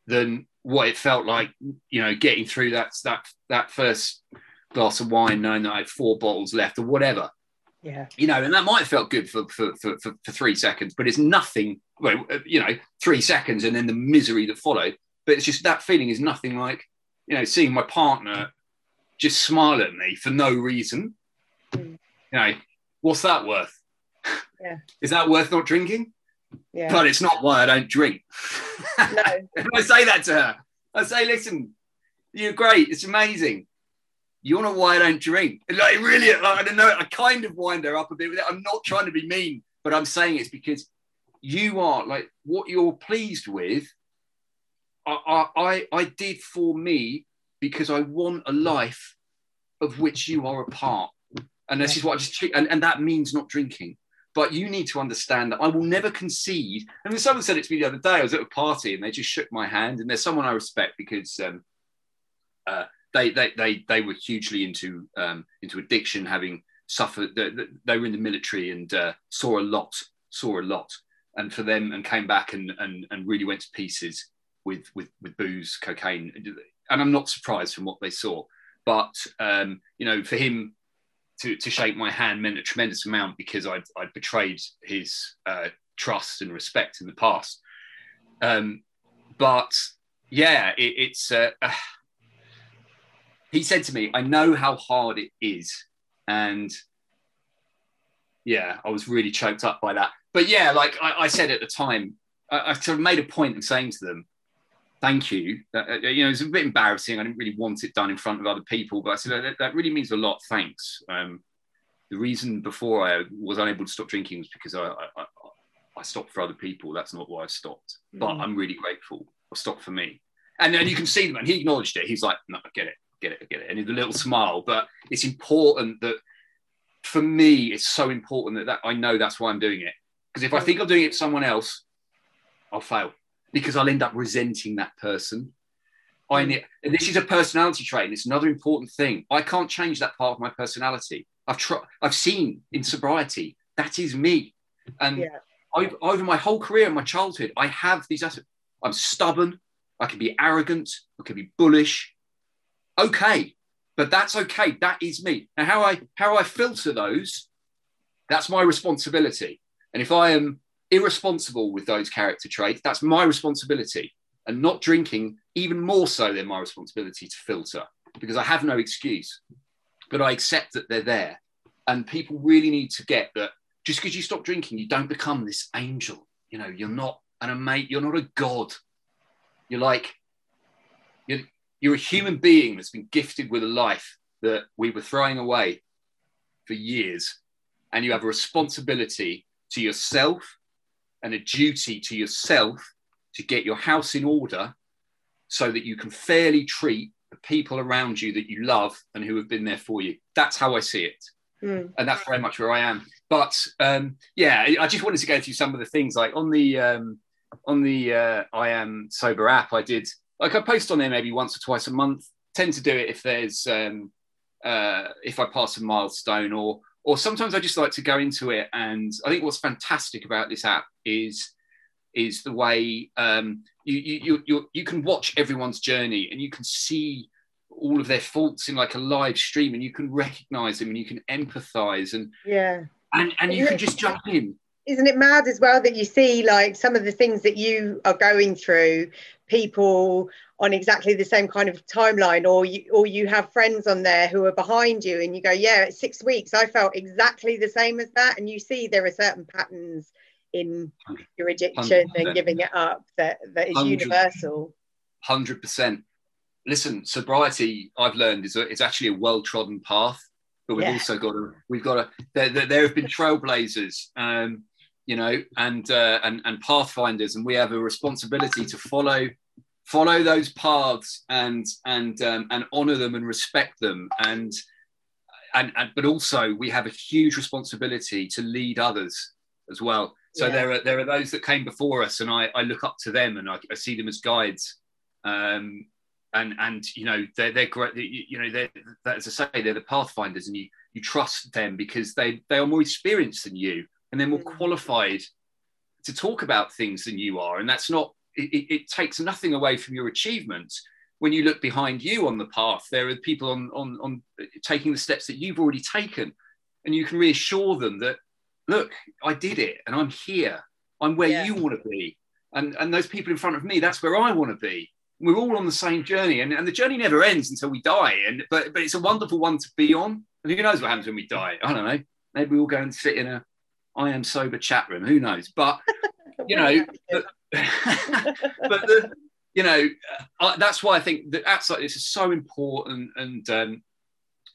S2: than what it felt like, you know, getting through that that that first glass of wine, knowing that I had four bottles left or whatever.
S1: Yeah.
S2: You know, and that might have felt good for for, for, for, for three seconds, but it's nothing, well, uh, you know, three seconds and then the misery that followed. But it's just that feeling is nothing like, you know, seeing my partner just smile at me for no reason you know, what's that worth?
S1: Yeah.
S2: Is that worth not drinking?
S1: Yeah.
S2: But it's not why I don't drink.
S1: No.
S2: I say that to her. I say, listen, you're great. It's amazing. You want to know why I don't drink? Like really, like, I don't know. I kind of wind her up a bit with it. I'm not trying to be mean, but I'm saying it's because you are like what you're pleased with. I, I, I did for me because I want a life of which you are a part. And this is what I just, and, and that means not drinking. But you need to understand that I will never concede. And someone said it to me the other day. I was at a party and they just shook my hand. And there's someone I respect because um, uh, they, they they they were hugely into um, into addiction, having suffered. They, they were in the military and uh, saw a lot, saw a lot, and for them, and came back and and and really went to pieces with with with booze, cocaine, and I'm not surprised from what they saw. But um, you know, for him to, to shake my hand meant a tremendous amount because I'd, I'd betrayed his uh, trust and respect in the past. Um, but yeah, it, it's. Uh, uh, he said to me, "I know how hard it is," and yeah, I was really choked up by that. But yeah, like I, I said at the time, I, I, sort of made a point of saying to them, "Thank you." Uh, you know, it's a bit embarrassing. I didn't really want it done in front of other people, but I said that, that really means a lot. Thanks. Um, the reason before I was unable to stop drinking was because I, I, I stopped for other people. That's not why I stopped. Mm. But I'm really grateful. I stopped for me. And then you can see them, and he acknowledged it. He's like, "No, I get it, get it, I get it," and with a little smile. But it's important that for me, it's so important that, that I know that's why I'm doing it. Because if I think I'm doing it for someone else, I'll fail because I'll end up resenting that person. I mm. need, and this is a personality trait, and it's another important thing. I can't change that part of my personality. I've tried, I've seen in sobriety that is me, and yeah. I've, over my whole career and my childhood, I have these. I'm stubborn. I can be arrogant. I can be bullish. Okay, but that's okay. That is me. And how I how I filter those, that's my responsibility. And if I am irresponsible with those character traits, that's my responsibility. And not drinking, even more so than my responsibility to filter, because I have no excuse. But I accept that they're there. And people really need to get that just because you stop drinking, you don't become this angel. You know, you're not an mate, you're not a god. You're like, you're, you're a human being that's been gifted with a life that we were throwing away for years. And you have a responsibility to yourself and a duty to yourself to get your house in order so that you can fairly treat the people around you that you love and who have been there for you. That's how I see it. Mm. And that's very much where I am. But um, yeah, I just wanted to go through some of the things like on the um, on the uh, I am sober app. I did like I post on there maybe once or twice a month. Tend to do it if there's um, uh, if I pass a milestone or or sometimes I just like to go into it. And I think what's fantastic about this app is is the way um, you, you you you can watch everyone's journey and you can see all of their faults in like a live stream and you can recognize them and you can empathize and
S1: yeah
S2: and and you can just jump in
S1: isn't it mad as well that you see like some of the things that you are going through people on exactly the same kind of timeline or you or you have friends on there who are behind you and you go yeah it's six weeks. I felt exactly the same as that. And you see there are certain patterns in your addiction and giving it up that that is 100%. universal.
S2: 100% listen sobriety i've learned is, a, is actually a well-trodden path but we've yeah. also got to we've got to there, there, there have been trailblazers um you know, and uh, and and pathfinders, and we have a responsibility to follow follow those paths and and um, and honor them and respect them and, and and but also we have a huge responsibility to lead others as well so yeah. there are there are those that came before us and i i look up to them and i, I see them as guides um and and you know they're they're great you know they're as i say they're the pathfinders and you you trust them because they they are more experienced than you and they're more qualified to talk about things than you are. And that's not, it, it, takes nothing away from your achievements. When you look behind you on the path, there are people on, on, on taking the steps that you've already taken. And you can reassure them that, look, I did it and I'm here. I'm where yeah. you want to be. And, and those people in front of me, that's where I want to be. We're all on the same journey. And, and the journey never ends until we die. And but, but it's a wonderful one to be on. And who knows what happens when we die? I don't know. Maybe we'll go and sit in a I am sober chat room. Who knows? But you know, but, but the, you know, uh, that's why I think that outside this is so important. And um,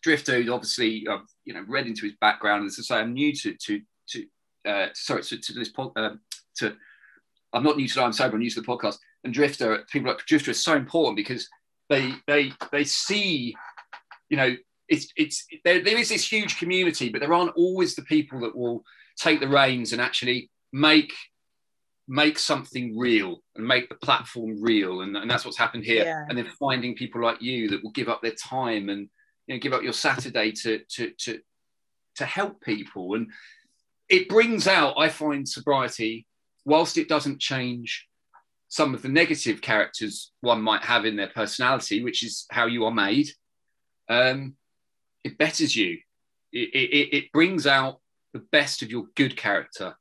S2: Drifter, obviously, I've you know read into his background. As I say, I'm new to to to uh, sorry to, to this pod, uh, to I'm not new to I'm sober. I'm new to the podcast. And Drifter, people like Drifter is so important because they they they see, you know, it's it's there, there is this huge community, but there aren't always the people that will take the reins and actually make make something real and make the platform real. And, and that's what's happened here. Yeah. and then finding people like you that will give up their time and you know give up your saturday to to to to help people. And it brings out i find sobriety. Whilst it doesn't change some of the negative characters one might have in their personality which is how you are made um, it betters you. It, it, it brings out the best of your good character.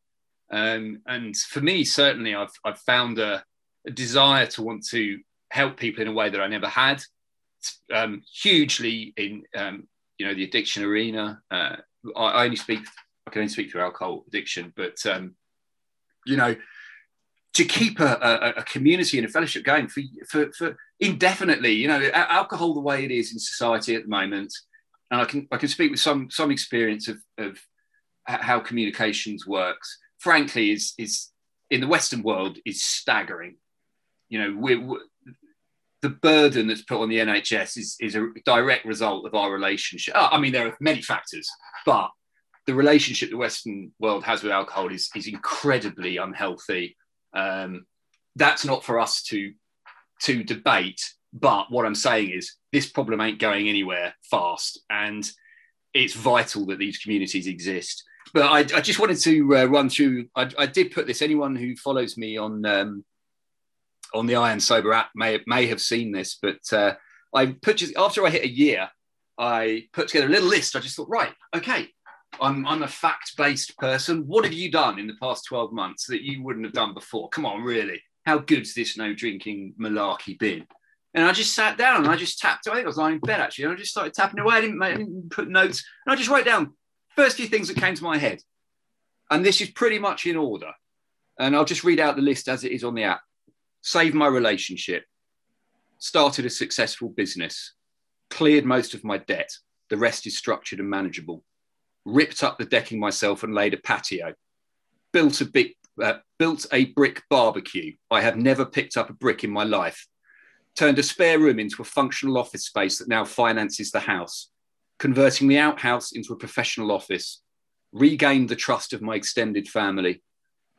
S2: Um, and for me, certainly, I've, I've found a, a, desire to want to help people in a way that I never had. Um, hugely in um, you know the addiction arena. Uh, I, I, only speak, I can only speak through alcohol addiction, but um, you know, to keep a, a, a, community and a fellowship going for, for, for indefinitely. You know, alcohol the way it is in society at the moment, and I can I can speak with some some experience of, of how communications works, frankly, is is in the Western world is staggering. You know, we're, we're, the burden that's put on the NHS is is a direct result of our relationship. Oh, I mean, there are many factors, but the relationship the Western world has with alcohol is is incredibly unhealthy. Um, that's not for us to to debate. But what I'm saying is, this problem ain't going anywhere fast, and it's vital that these communities exist but I, I, just wanted to uh, run through. I, I, did put this. Anyone who follows me on um, on the I Am Sober app may may have seen this, but uh, I put just after I hit a year, I put together a little list. I just thought, right, okay, I'm I'm a fact based person. What have you done in the past twelve months that you wouldn't have done before? Come on, really? How good's this no drinking malarkey been? And I just sat down and I just tapped. I think I was lying in bed actually, and I just started tapping away. I didn't, I didn't put notes, and I just wrote down First few things that came to my head, and this is pretty much in order. And I'll just read out the list as it is on the app. Saved my relationship, started a successful business, cleared most of my debt. The rest is structured and manageable. Ripped up the decking myself and laid a patio. Built a big, uh, built a brick barbecue. I have never picked up a brick in my life. Turned a spare room into a functional office space that now finances the house converting the outhouse into a professional office, regained the trust of my extended family,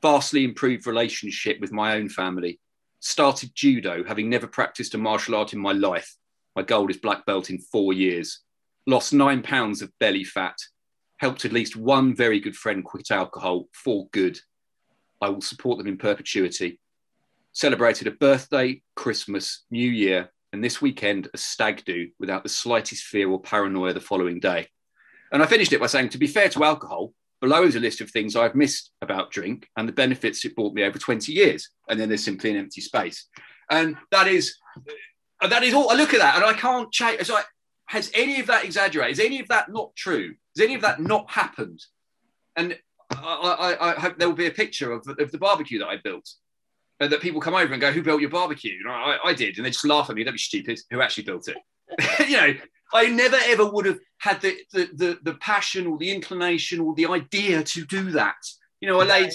S2: vastly improved relationship with my own family, started judo, having never practiced a martial art in my life. My goal is black belt in four years. Lost nine pounds of belly fat. Helped at least one very good friend quit alcohol for good. I will support them in perpetuity. Celebrated a birthday, Christmas, New Year, and this weekend a stag do without the slightest fear or paranoia the following day. And I finished it by saying, to be fair to alcohol, below is a list of things I've missed about drink and the benefits it brought me over 20 years. And then there's simply an empty space. And that is that is all I look at that and I can't change. It's like, has any of that exaggerated? Is any of that not true? Has any of that not happened? And I, I, I hope there will be a picture of, of the barbecue that I built and that people come over and go, "Who built your barbecue?" And I, I did, and they just laugh at me. Don't be stupid. Who actually built it? you know, I never ever would have had the, the the the passion or the inclination or the idea to do that. You know, I laid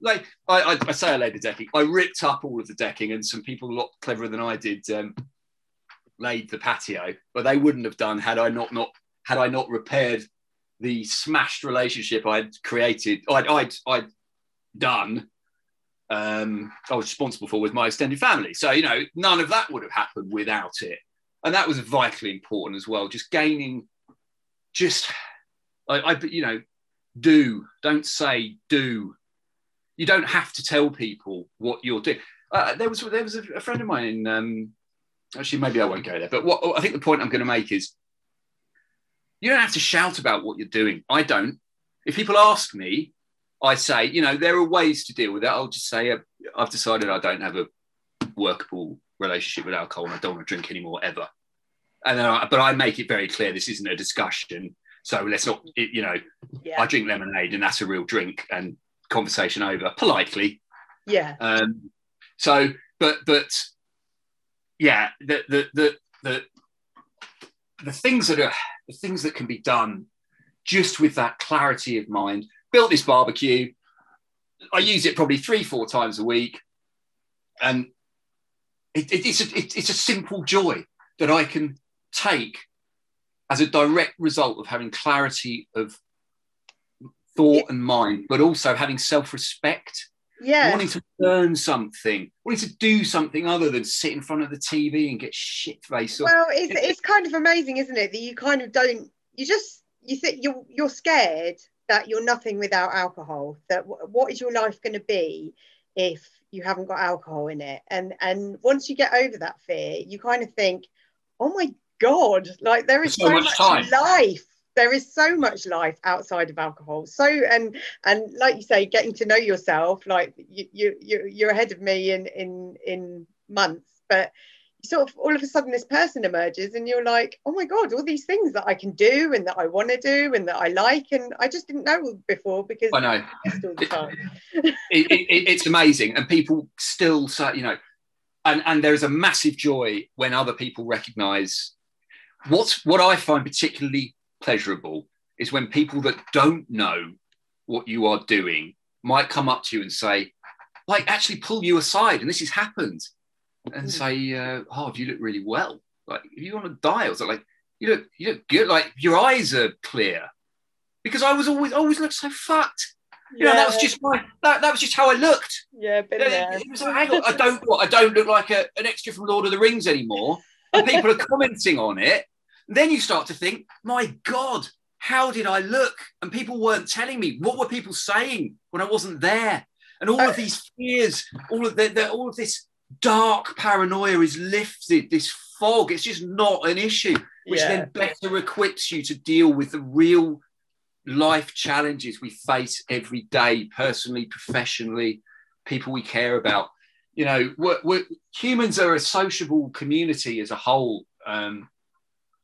S2: like I, I, say I laid the decking. I ripped up all of the decking, and some people a lot cleverer than I did um, laid the patio, but they wouldn't have done had I not not had I not repaired the smashed relationship I'd created. I'd I'd, I'd done um, I was responsible for with my extended family. So, you know, none of that would have happened without it. And that was vitally important as well. Just gaining, just, I, I you know, do, don't say do. You don't have to tell people what you're doing. Uh, there was there was a, a friend of mine in, um, actually, maybe I won't go there, but what I think the point I'm going to make is you don't have to shout about what you're doing. I don't. If people ask me, I say, you know, there are ways to deal with that. I'll just say, uh, I've decided I don't have a workable relationship with alcohol and I don't want to drink anymore ever. And then I, but I make it very clear this isn't a discussion. So let's not, you know,
S1: Yeah.
S2: I drink lemonade and that's a real drink and conversation over politely.
S1: Yeah.
S2: Um, so, but, but yeah, the, the, the, the, the things that are, the things that can be done just with that clarity of mind, built this barbecue. I use it probably three, four times a week. And it, it- it's, a, it, it's a simple joy that I can take as a direct result of having clarity of thought and mind, but also having self respect,
S1: Yeah.
S2: wanting to learn something, wanting to do something other than sit in front of the TV and get shit faced.
S1: Well, it's it's kind of amazing, isn't it? That you kind of don't. You just you think you're you're scared that you're nothing without alcohol. That w- what is your life going to be if you haven't got alcohol in it? And and once you get over that fear, you kind of think, oh my god, like there is
S2: So
S1: so,
S2: much
S1: much,
S2: time.
S1: life. There is so much life outside of alcohol. So and and like you say, getting to know yourself, like you you you- you're ahead of me in in in months, but sort of all of a sudden this person emerges and you're like oh my god all these things that i can do and that i want to do and that i like and i just didn't know before because
S2: I know.
S1: it's all the time
S2: it, it, it- it's amazing and people still say you know and and there is a massive joy when other people recognize what's what i find particularly pleasurable is when people that don't know what you are doing might come up to you and say like actually pull you aside and this has happened and say uh, oh you look really well like if you want to die or something like you look you look good like your eyes are clear because i was always always looked so fucked you know, that was just my that, that was just how I looked.
S1: yeah been
S2: It- it was like, hang on, I don't I don't look like a, an extra from Lord of the Rings anymore. And people are commenting on it. Then you start to think, my God, how did I look? And people weren't telling me. What were people saying when I wasn't there? And all of these fears, all of the, the all of this dark paranoia is lifted. This fog, it's just not an issue, which
S1: Yeah.
S2: then better equips you to deal with the real life challenges we face every day, personally, professionally, people we care about. You know, we're, we're, humans are a sociable community as a whole. Um,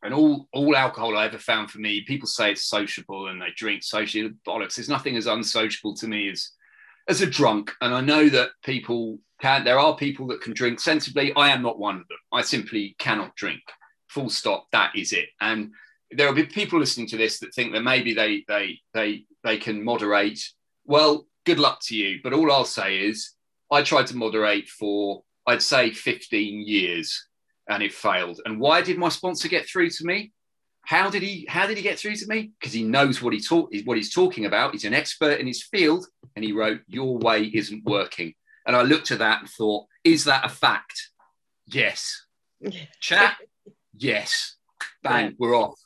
S2: and all, all alcohol I ever found for me, people say it's sociable and they drink socially. Bollocks. There's nothing as unsociable to me as, as a drunk. And I know that people can, there are people that can drink sensibly. I am not one of them. I simply cannot drink. Full stop. That is it. And there will be people listening to this that think that maybe they they they they can moderate. Well, good luck to you. But all I'll say is I tried to moderate for I'd say 15 years and it failed. And why did my sponsor get through to me? How did he how did he get through to me? Because he knows what he talk what he's talking about. He's an expert in his field and he wrote your way isn't working. And I looked at that and thought, is that a fact? Yes. Chat? Yes. Bang,
S1: Yeah.
S2: we're off.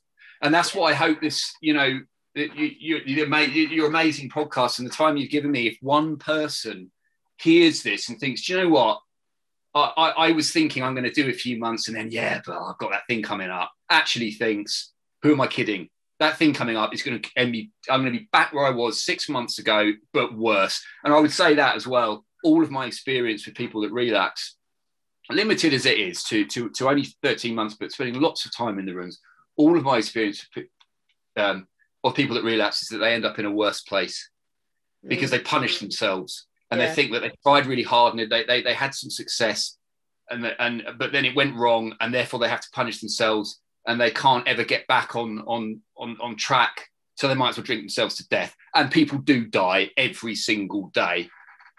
S2: And that's what I hope this, you know, you, you, your amazing podcast and the time you've given me. If one person hears this and thinks, do you know what? I, I, was thinking I'm going to do a few months and then, yeah, but I've got that thing coming up. Actually thinks, who am I kidding? That thing coming up is going to end me. I'm going to be back where I was six months ago, but worse. And I would say that as well. All of my experience with people that relapse, limited as it is to, to, to only 13 months, but spending lots of time in the rooms, all of my experience um, of people that relapse is that they end up in a worse place because they punish themselves and
S1: Yeah.
S2: they think that they tried really hard and they, they, they had some success and, the- and but then it went wrong and therefore they have to punish themselves and they can't ever get back on on on, on track. So they might as well drink themselves to death. And people do die every single day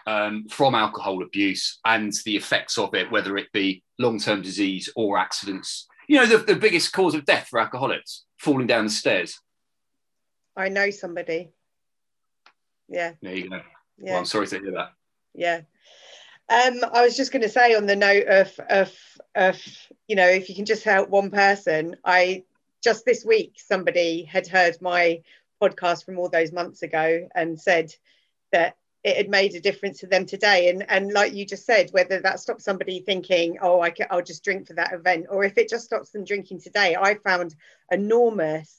S2: um, from alcohol abuse and the effects of it whether it be long-term disease or accidents. You know the, the biggest cause of death for alcoholics falling down the stairs.
S1: I know somebody. Yeah.
S2: There you go
S1: yeah.
S2: Well, i'm sorry to hear that.
S1: Yeah. Um i was just going to say on the note of of of you know if you can just help one person i just this week somebody had heard my podcast from all those months ago and said that it had made a difference to them today. And and like you just said whether that stops somebody thinking oh I can, i'll just drink for that event or if it just stops them drinking today i found enormous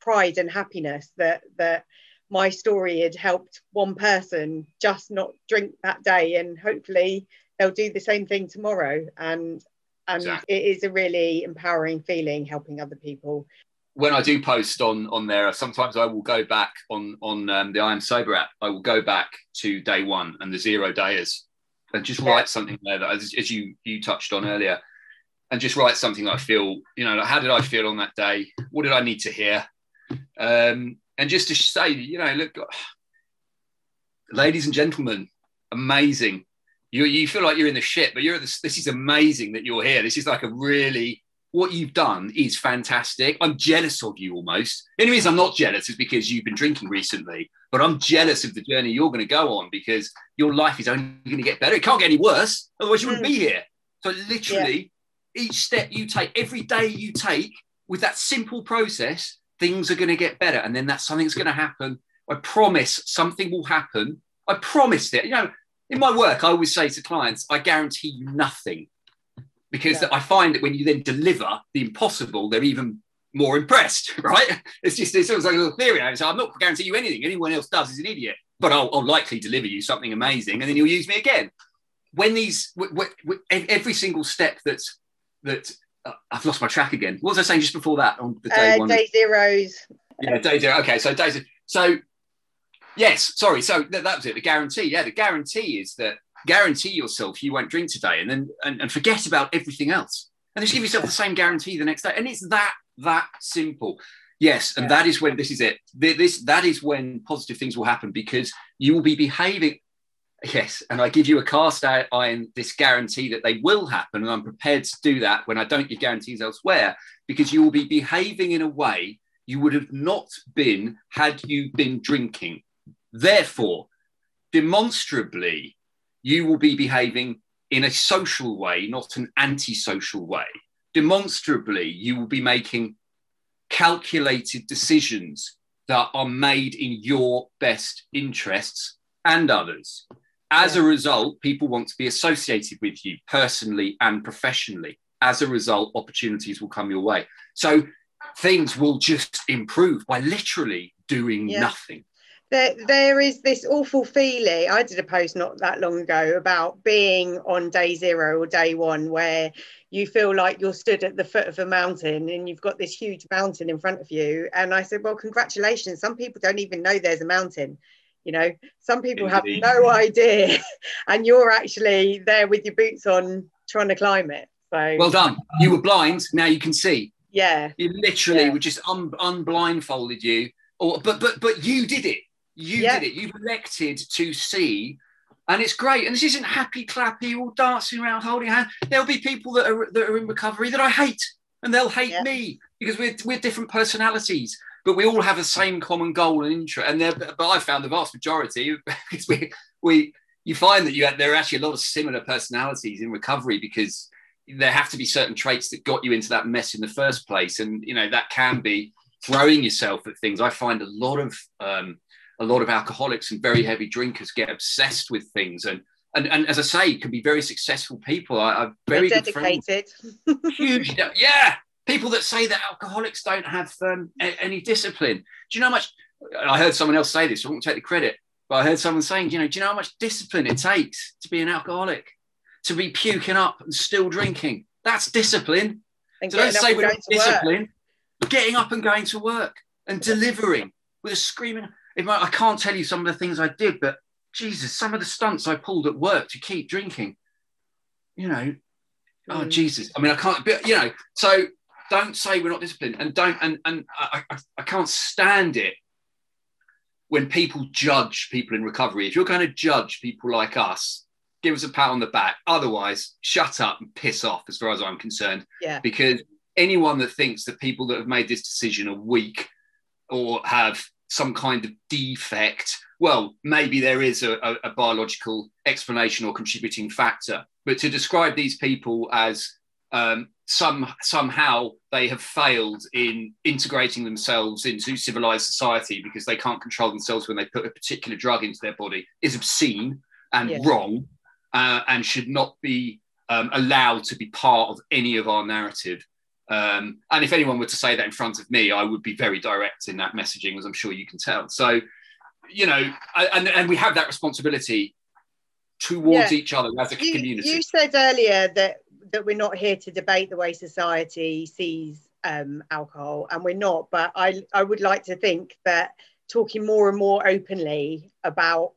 S1: pride and happiness that that my story had helped one person just not drink that day and hopefully they'll do the same thing tomorrow and and
S2: Exactly.
S1: it is a really empowering feeling helping other people
S2: when I do post on on there, sometimes I will go back on on um, the I am sober app. I will go back to day one and the zero days, and just yeah. write something there that, as, as, you you touched on earlier, and just write something that I feel. You know, like, how did I feel on that day? What did I need to hear? Um, and just to say, you know, look, ladies and gentlemen, amazing. You you feel like you're in the shit, but you're this. This is amazing that you're here. This is like a really what you've done is fantastic. I'm jealous of you almost. The only reason I'm not jealous is because you've been drinking recently, but I'm jealous of the journey you're going to go on because your life is only going to get better. It can't get any worse, otherwise you wouldn't be mm. here. So literally, yeah. each step you take, every day you take, with that simple process, things are going to get better, and then that something's going to happen. I promise something will happen. I promised it. You know, in my work, I always say to clients, I guarantee you nothing because yeah. I find that when you then deliver the impossible, they're even more impressed, right? It's just it's almost like a little theory. I So I'm not guarantee you anything. Anyone else does is an idiot, but I'll, I'll likely deliver you something amazing, and then you'll use me again. When these, w- w- w- every single step that's that I've lost my track again. What was I saying just before that on the day
S1: uh,
S2: one?
S1: Day zeros.
S2: Yeah, day zero. Okay, so day zero. So yes, sorry. So that, that was it. The guarantee. Yeah, the guarantee is that guarantee yourself you won't drink today and then and, and forget about everything else and just give yourself the same guarantee the next day and it's that that simple yes and yeah. that is when this is it this that is when positive things will happen because you will be behaving yes and i give you a cast iron this guarantee that they will happen and i'm prepared to do that when i don't give guarantees elsewhere because you will be behaving in a way you would have not been had you been drinking therefore demonstrably you will be behaving in a social way, not an antisocial way. Demonstrably, you will be making calculated decisions that are made in your best interests and others. As yeah. a result, people want to be associated with you personally and professionally. As a result, opportunities will come your way. So things will just improve by literally doing yeah. nothing
S1: there, there is this awful feeling. I did a post not that long ago about being on day zero or day one where you feel like you're stood at the foot of a mountain and you've got this huge mountain in front of you. And I said, Well, congratulations. Some people don't even know there's a mountain. You know, some people Indeed. have no idea, and you're actually there with your boots on trying to climb it. So
S2: well done. You were blind, now you can see.
S1: Yeah.
S2: You literally yeah. were just un- unblindfolded you. Or but but but you did it you yeah. did it. You've elected to see, and it's great. And this isn't happy clappy, all dancing around, holding hands. There'll be people that are that are in recovery that I hate, and they'll hate yeah. me because we're we're different personalities, but we all have the same common goal and interest. And but I found the vast majority because we we you find that you have, there are actually a lot of similar personalities in recovery because there have to be certain traits that got you into that mess in the first place, and you know that can be throwing yourself at things. I find a lot of um, a lot of alcoholics and very heavy drinkers get obsessed with things and and, and as I say, can be very successful people. I, have very
S1: dedicated.
S2: Huge, yeah. People that say that alcoholics don't have um, a, any discipline. Do you know how much? I heard someone else say this. I won't take the credit, but I heard someone saying, you know, do you know how much discipline it takes to be an alcoholic, to be puking up and still drinking? That's discipline. And so don't say we're not discipline. Getting up and going to work and delivering with a screaming I can't tell you some of the things I did, but Jesus, some of the stunts I pulled at work to keep drinking, you know, oh, mm. oh Jesus. I mean, I can't, but you know, so don't say we're not disciplined and don't, and, and I, I, I can't stand it when people judge people in recovery. If you're going to judge people like us, give us a pat on the back. Otherwise, shut up and piss off, as far as I'm concerned.
S1: Yeah.
S2: Because anyone that thinks that people that have made this decision are weak or have some kind of defect, well, maybe there is a, a, a biological explanation or contributing factor. But to describe these people as um, some somehow they have failed in integrating themselves into civilized society because they can't control themselves when they put a particular drug into their body is obscene and yes. wrong uh, and should not be um, allowed to be part of any of our narrative. Um, and if anyone were to say that in front of me, I would be very direct in that messaging, as I'm sure you can tell. So, you know, and, and we have that responsibility towards yeah. each other as a
S1: you,
S2: community.
S1: You said earlier that that we're not here to debate the way society sees um, alcohol, and we're not. But I I would like to think that talking more and more openly about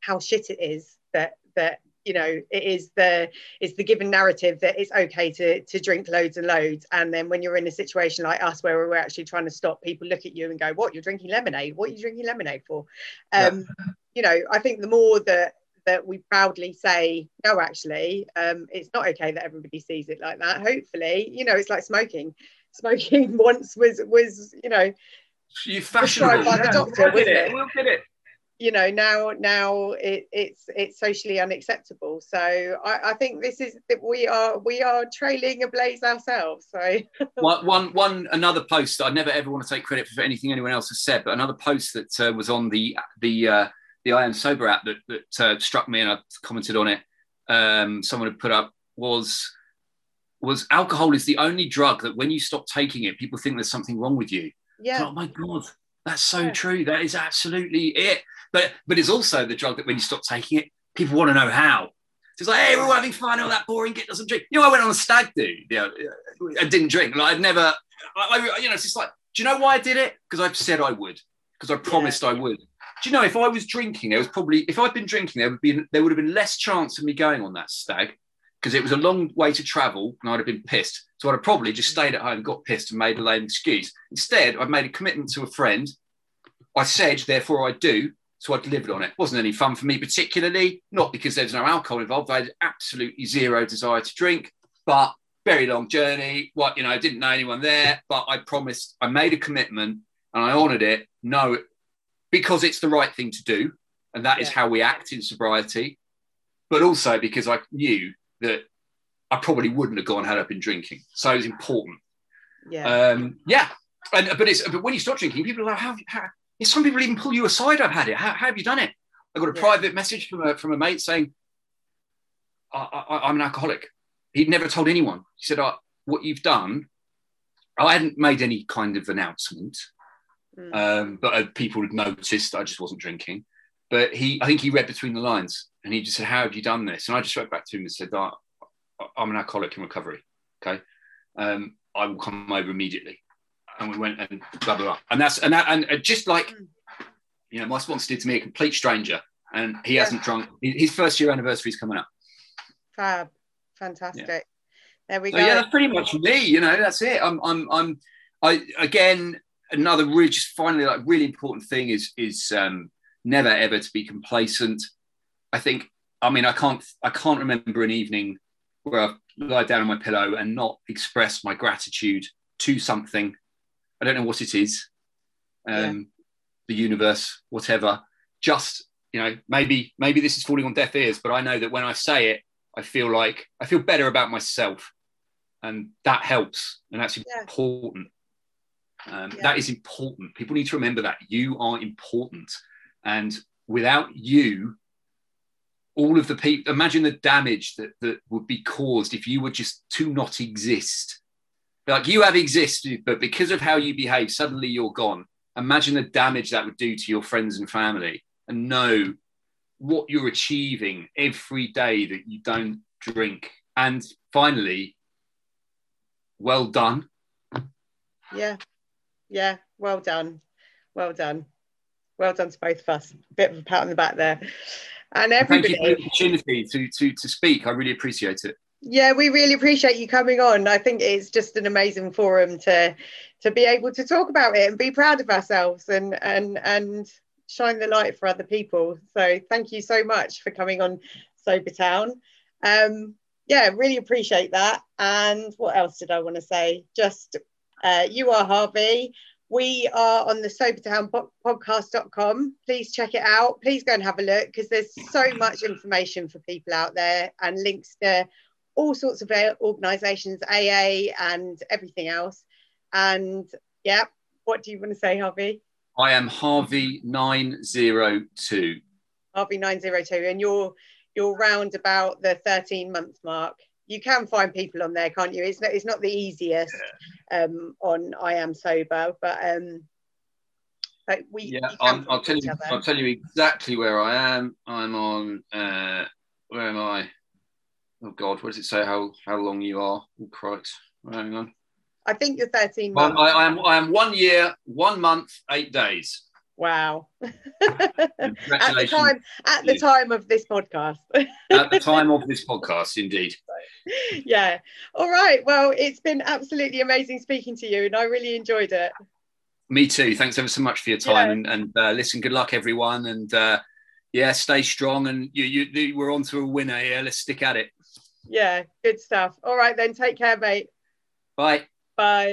S1: how shit it is that that you know it is the it's the given narrative that it's okay to to drink loads and loads and then when you're in a situation like us where we're actually trying to stop people look at you and go what you're drinking lemonade what are you drinking lemonade for um yeah. you know i think the more that that we proudly say no actually um it's not okay that everybody sees it like that. Hopefully you know it's like smoking. Smoking once was was you know
S2: you fashionable by the doctor
S1: we'll it. We'll get it. You know now now it, it's it's socially unacceptable. So I, I think this is that we are we are trailing a blaze ourselves so.
S2: One, one one another post i never ever want to take credit for anything anyone else has said but another post that uh, was on the the uh, the i am sober app that, that uh, struck me and i commented on it um, someone had put up was was alcohol is the only drug that when you stop taking it people think there's something wrong with you
S1: yeah
S2: oh my god that's so yeah. true that is absolutely it but but it's also the drug that when you stop taking it, people want to know how. So it's like, hey, we're all having fun. All that boring get doesn't drink. You know, I went on a stag do. Yeah, I didn't drink. Like I'd never. I, I, you know, it's just like, do you know why I did it? Because I said I would. Because I promised yeah. I would. Do you know if I was drinking, there was probably if I'd been drinking, there would be there would have been less chance of me going on that stag because it was a long way to travel and I'd have been pissed. So I'd have probably just mm. stayed at home, got pissed, and made a lame excuse. Instead, I've made a commitment to a friend. I said, therefore I do, so I delivered on it. it. wasn't any fun for me particularly, not because there's no alcohol involved. I had absolutely zero desire to drink, but very long journey. What you know, I didn't know anyone there, but I promised. I made a commitment and I honoured it. No, because it's the right thing to do, and that yeah. is how we act in sobriety. But also because I knew that I probably wouldn't have gone had I been drinking. So it was important.
S1: Yeah.
S2: Um, yeah. And, but it's but when you stop drinking, people are like, how, how some people even pull you aside. I've had it. How, how have you done it? I got a yeah. private message from a from a mate saying, I, am an alcoholic." He'd never told anyone. He said, "What you've done." I hadn't made any kind of announcement, mm. um, but uh, people had noticed I just wasn't drinking. But he, I think he read between the lines, and he just said, "How have you done this?" And I just wrote back to him and said, oh, "I'm an alcoholic in recovery. Okay, um, I will come over immediately." and we went and blah blah blah. And that's and that and just like hmm. you know, my sponsor did to me, a complete stranger, and he yeah. hasn't drunk. His first year anniversary is coming up.
S1: Fab, fantastic. Yeah. There we
S2: so,
S1: go.
S2: Yeah, that's pretty much me. You know, that's it. I'm I'm I'm I again another really just finally like really important thing is is um, never ever to be complacent. I think I mean I can't I can't remember an evening where I've lied down on my pillow and not express my gratitude to something I don't know what it is, um, yeah. the universe, whatever. Just you know, maybe maybe this is falling on deaf ears, but I know that when I say it, I feel like I feel better about myself, and that helps, and that's yeah. important. Um, yeah. That is important. People need to remember that you are important, and without you, all of the people. Imagine the damage that that would be caused if you were just to not exist like you have existed, but because of how you behave, suddenly you're gone. Imagine the damage that would do to your friends and family, and know what you're achieving every day that you don't drink. And finally, well done.
S1: Yeah, yeah, well done, well done, well done to both of us. A bit of a pat on the back there, and everybody.
S2: Thank you for the opportunity to to to speak. I really appreciate it.
S1: Yeah, we really appreciate you coming on. I think it's just an amazing forum to to be able to talk about it and be proud of ourselves and and and shine the light for other people. So thank you so much for coming on Sober Town. Um, yeah, really appreciate that. And what else did I want to say? Just uh, you are Harvey. We are on the Sobertown podcast.com. Please check it out. Please go and have a look because there's so much information for people out there and links to all sorts of organisations, AA and everything else. And yeah, what do you want to say, Harvey?
S2: I am Harvey nine zero two.
S1: Harvey nine zero two, and you're you're round about the thirteen month mark. You can find people on there, can't you? It's not it's not the easiest yeah. um, on I am sober, but um, but we
S2: yeah. i will tell you. Other. I'll tell you exactly where I am. I'm on. Uh, where am I? oh God, what does it say? How how long you are? Oh Christ, hang on.
S1: I think you're 13
S2: Well,
S1: months.
S2: I, I am I am one year, one month, eight days.
S1: Wow. at the time, at the time of this podcast.
S2: At the time of this podcast, indeed.
S1: yeah. All right. Well, it's been absolutely amazing speaking to you, and I really enjoyed it.
S2: Me too. Thanks ever so much for your time
S1: Yeah.
S2: and, and uh, listen. Good luck, everyone, and uh, yeah, stay strong. And you, you, you, we're on to a winner here. Let's stick at it.
S1: Yeah. Good stuff. All right then. Take care, mate.
S2: Bye.
S1: Bye.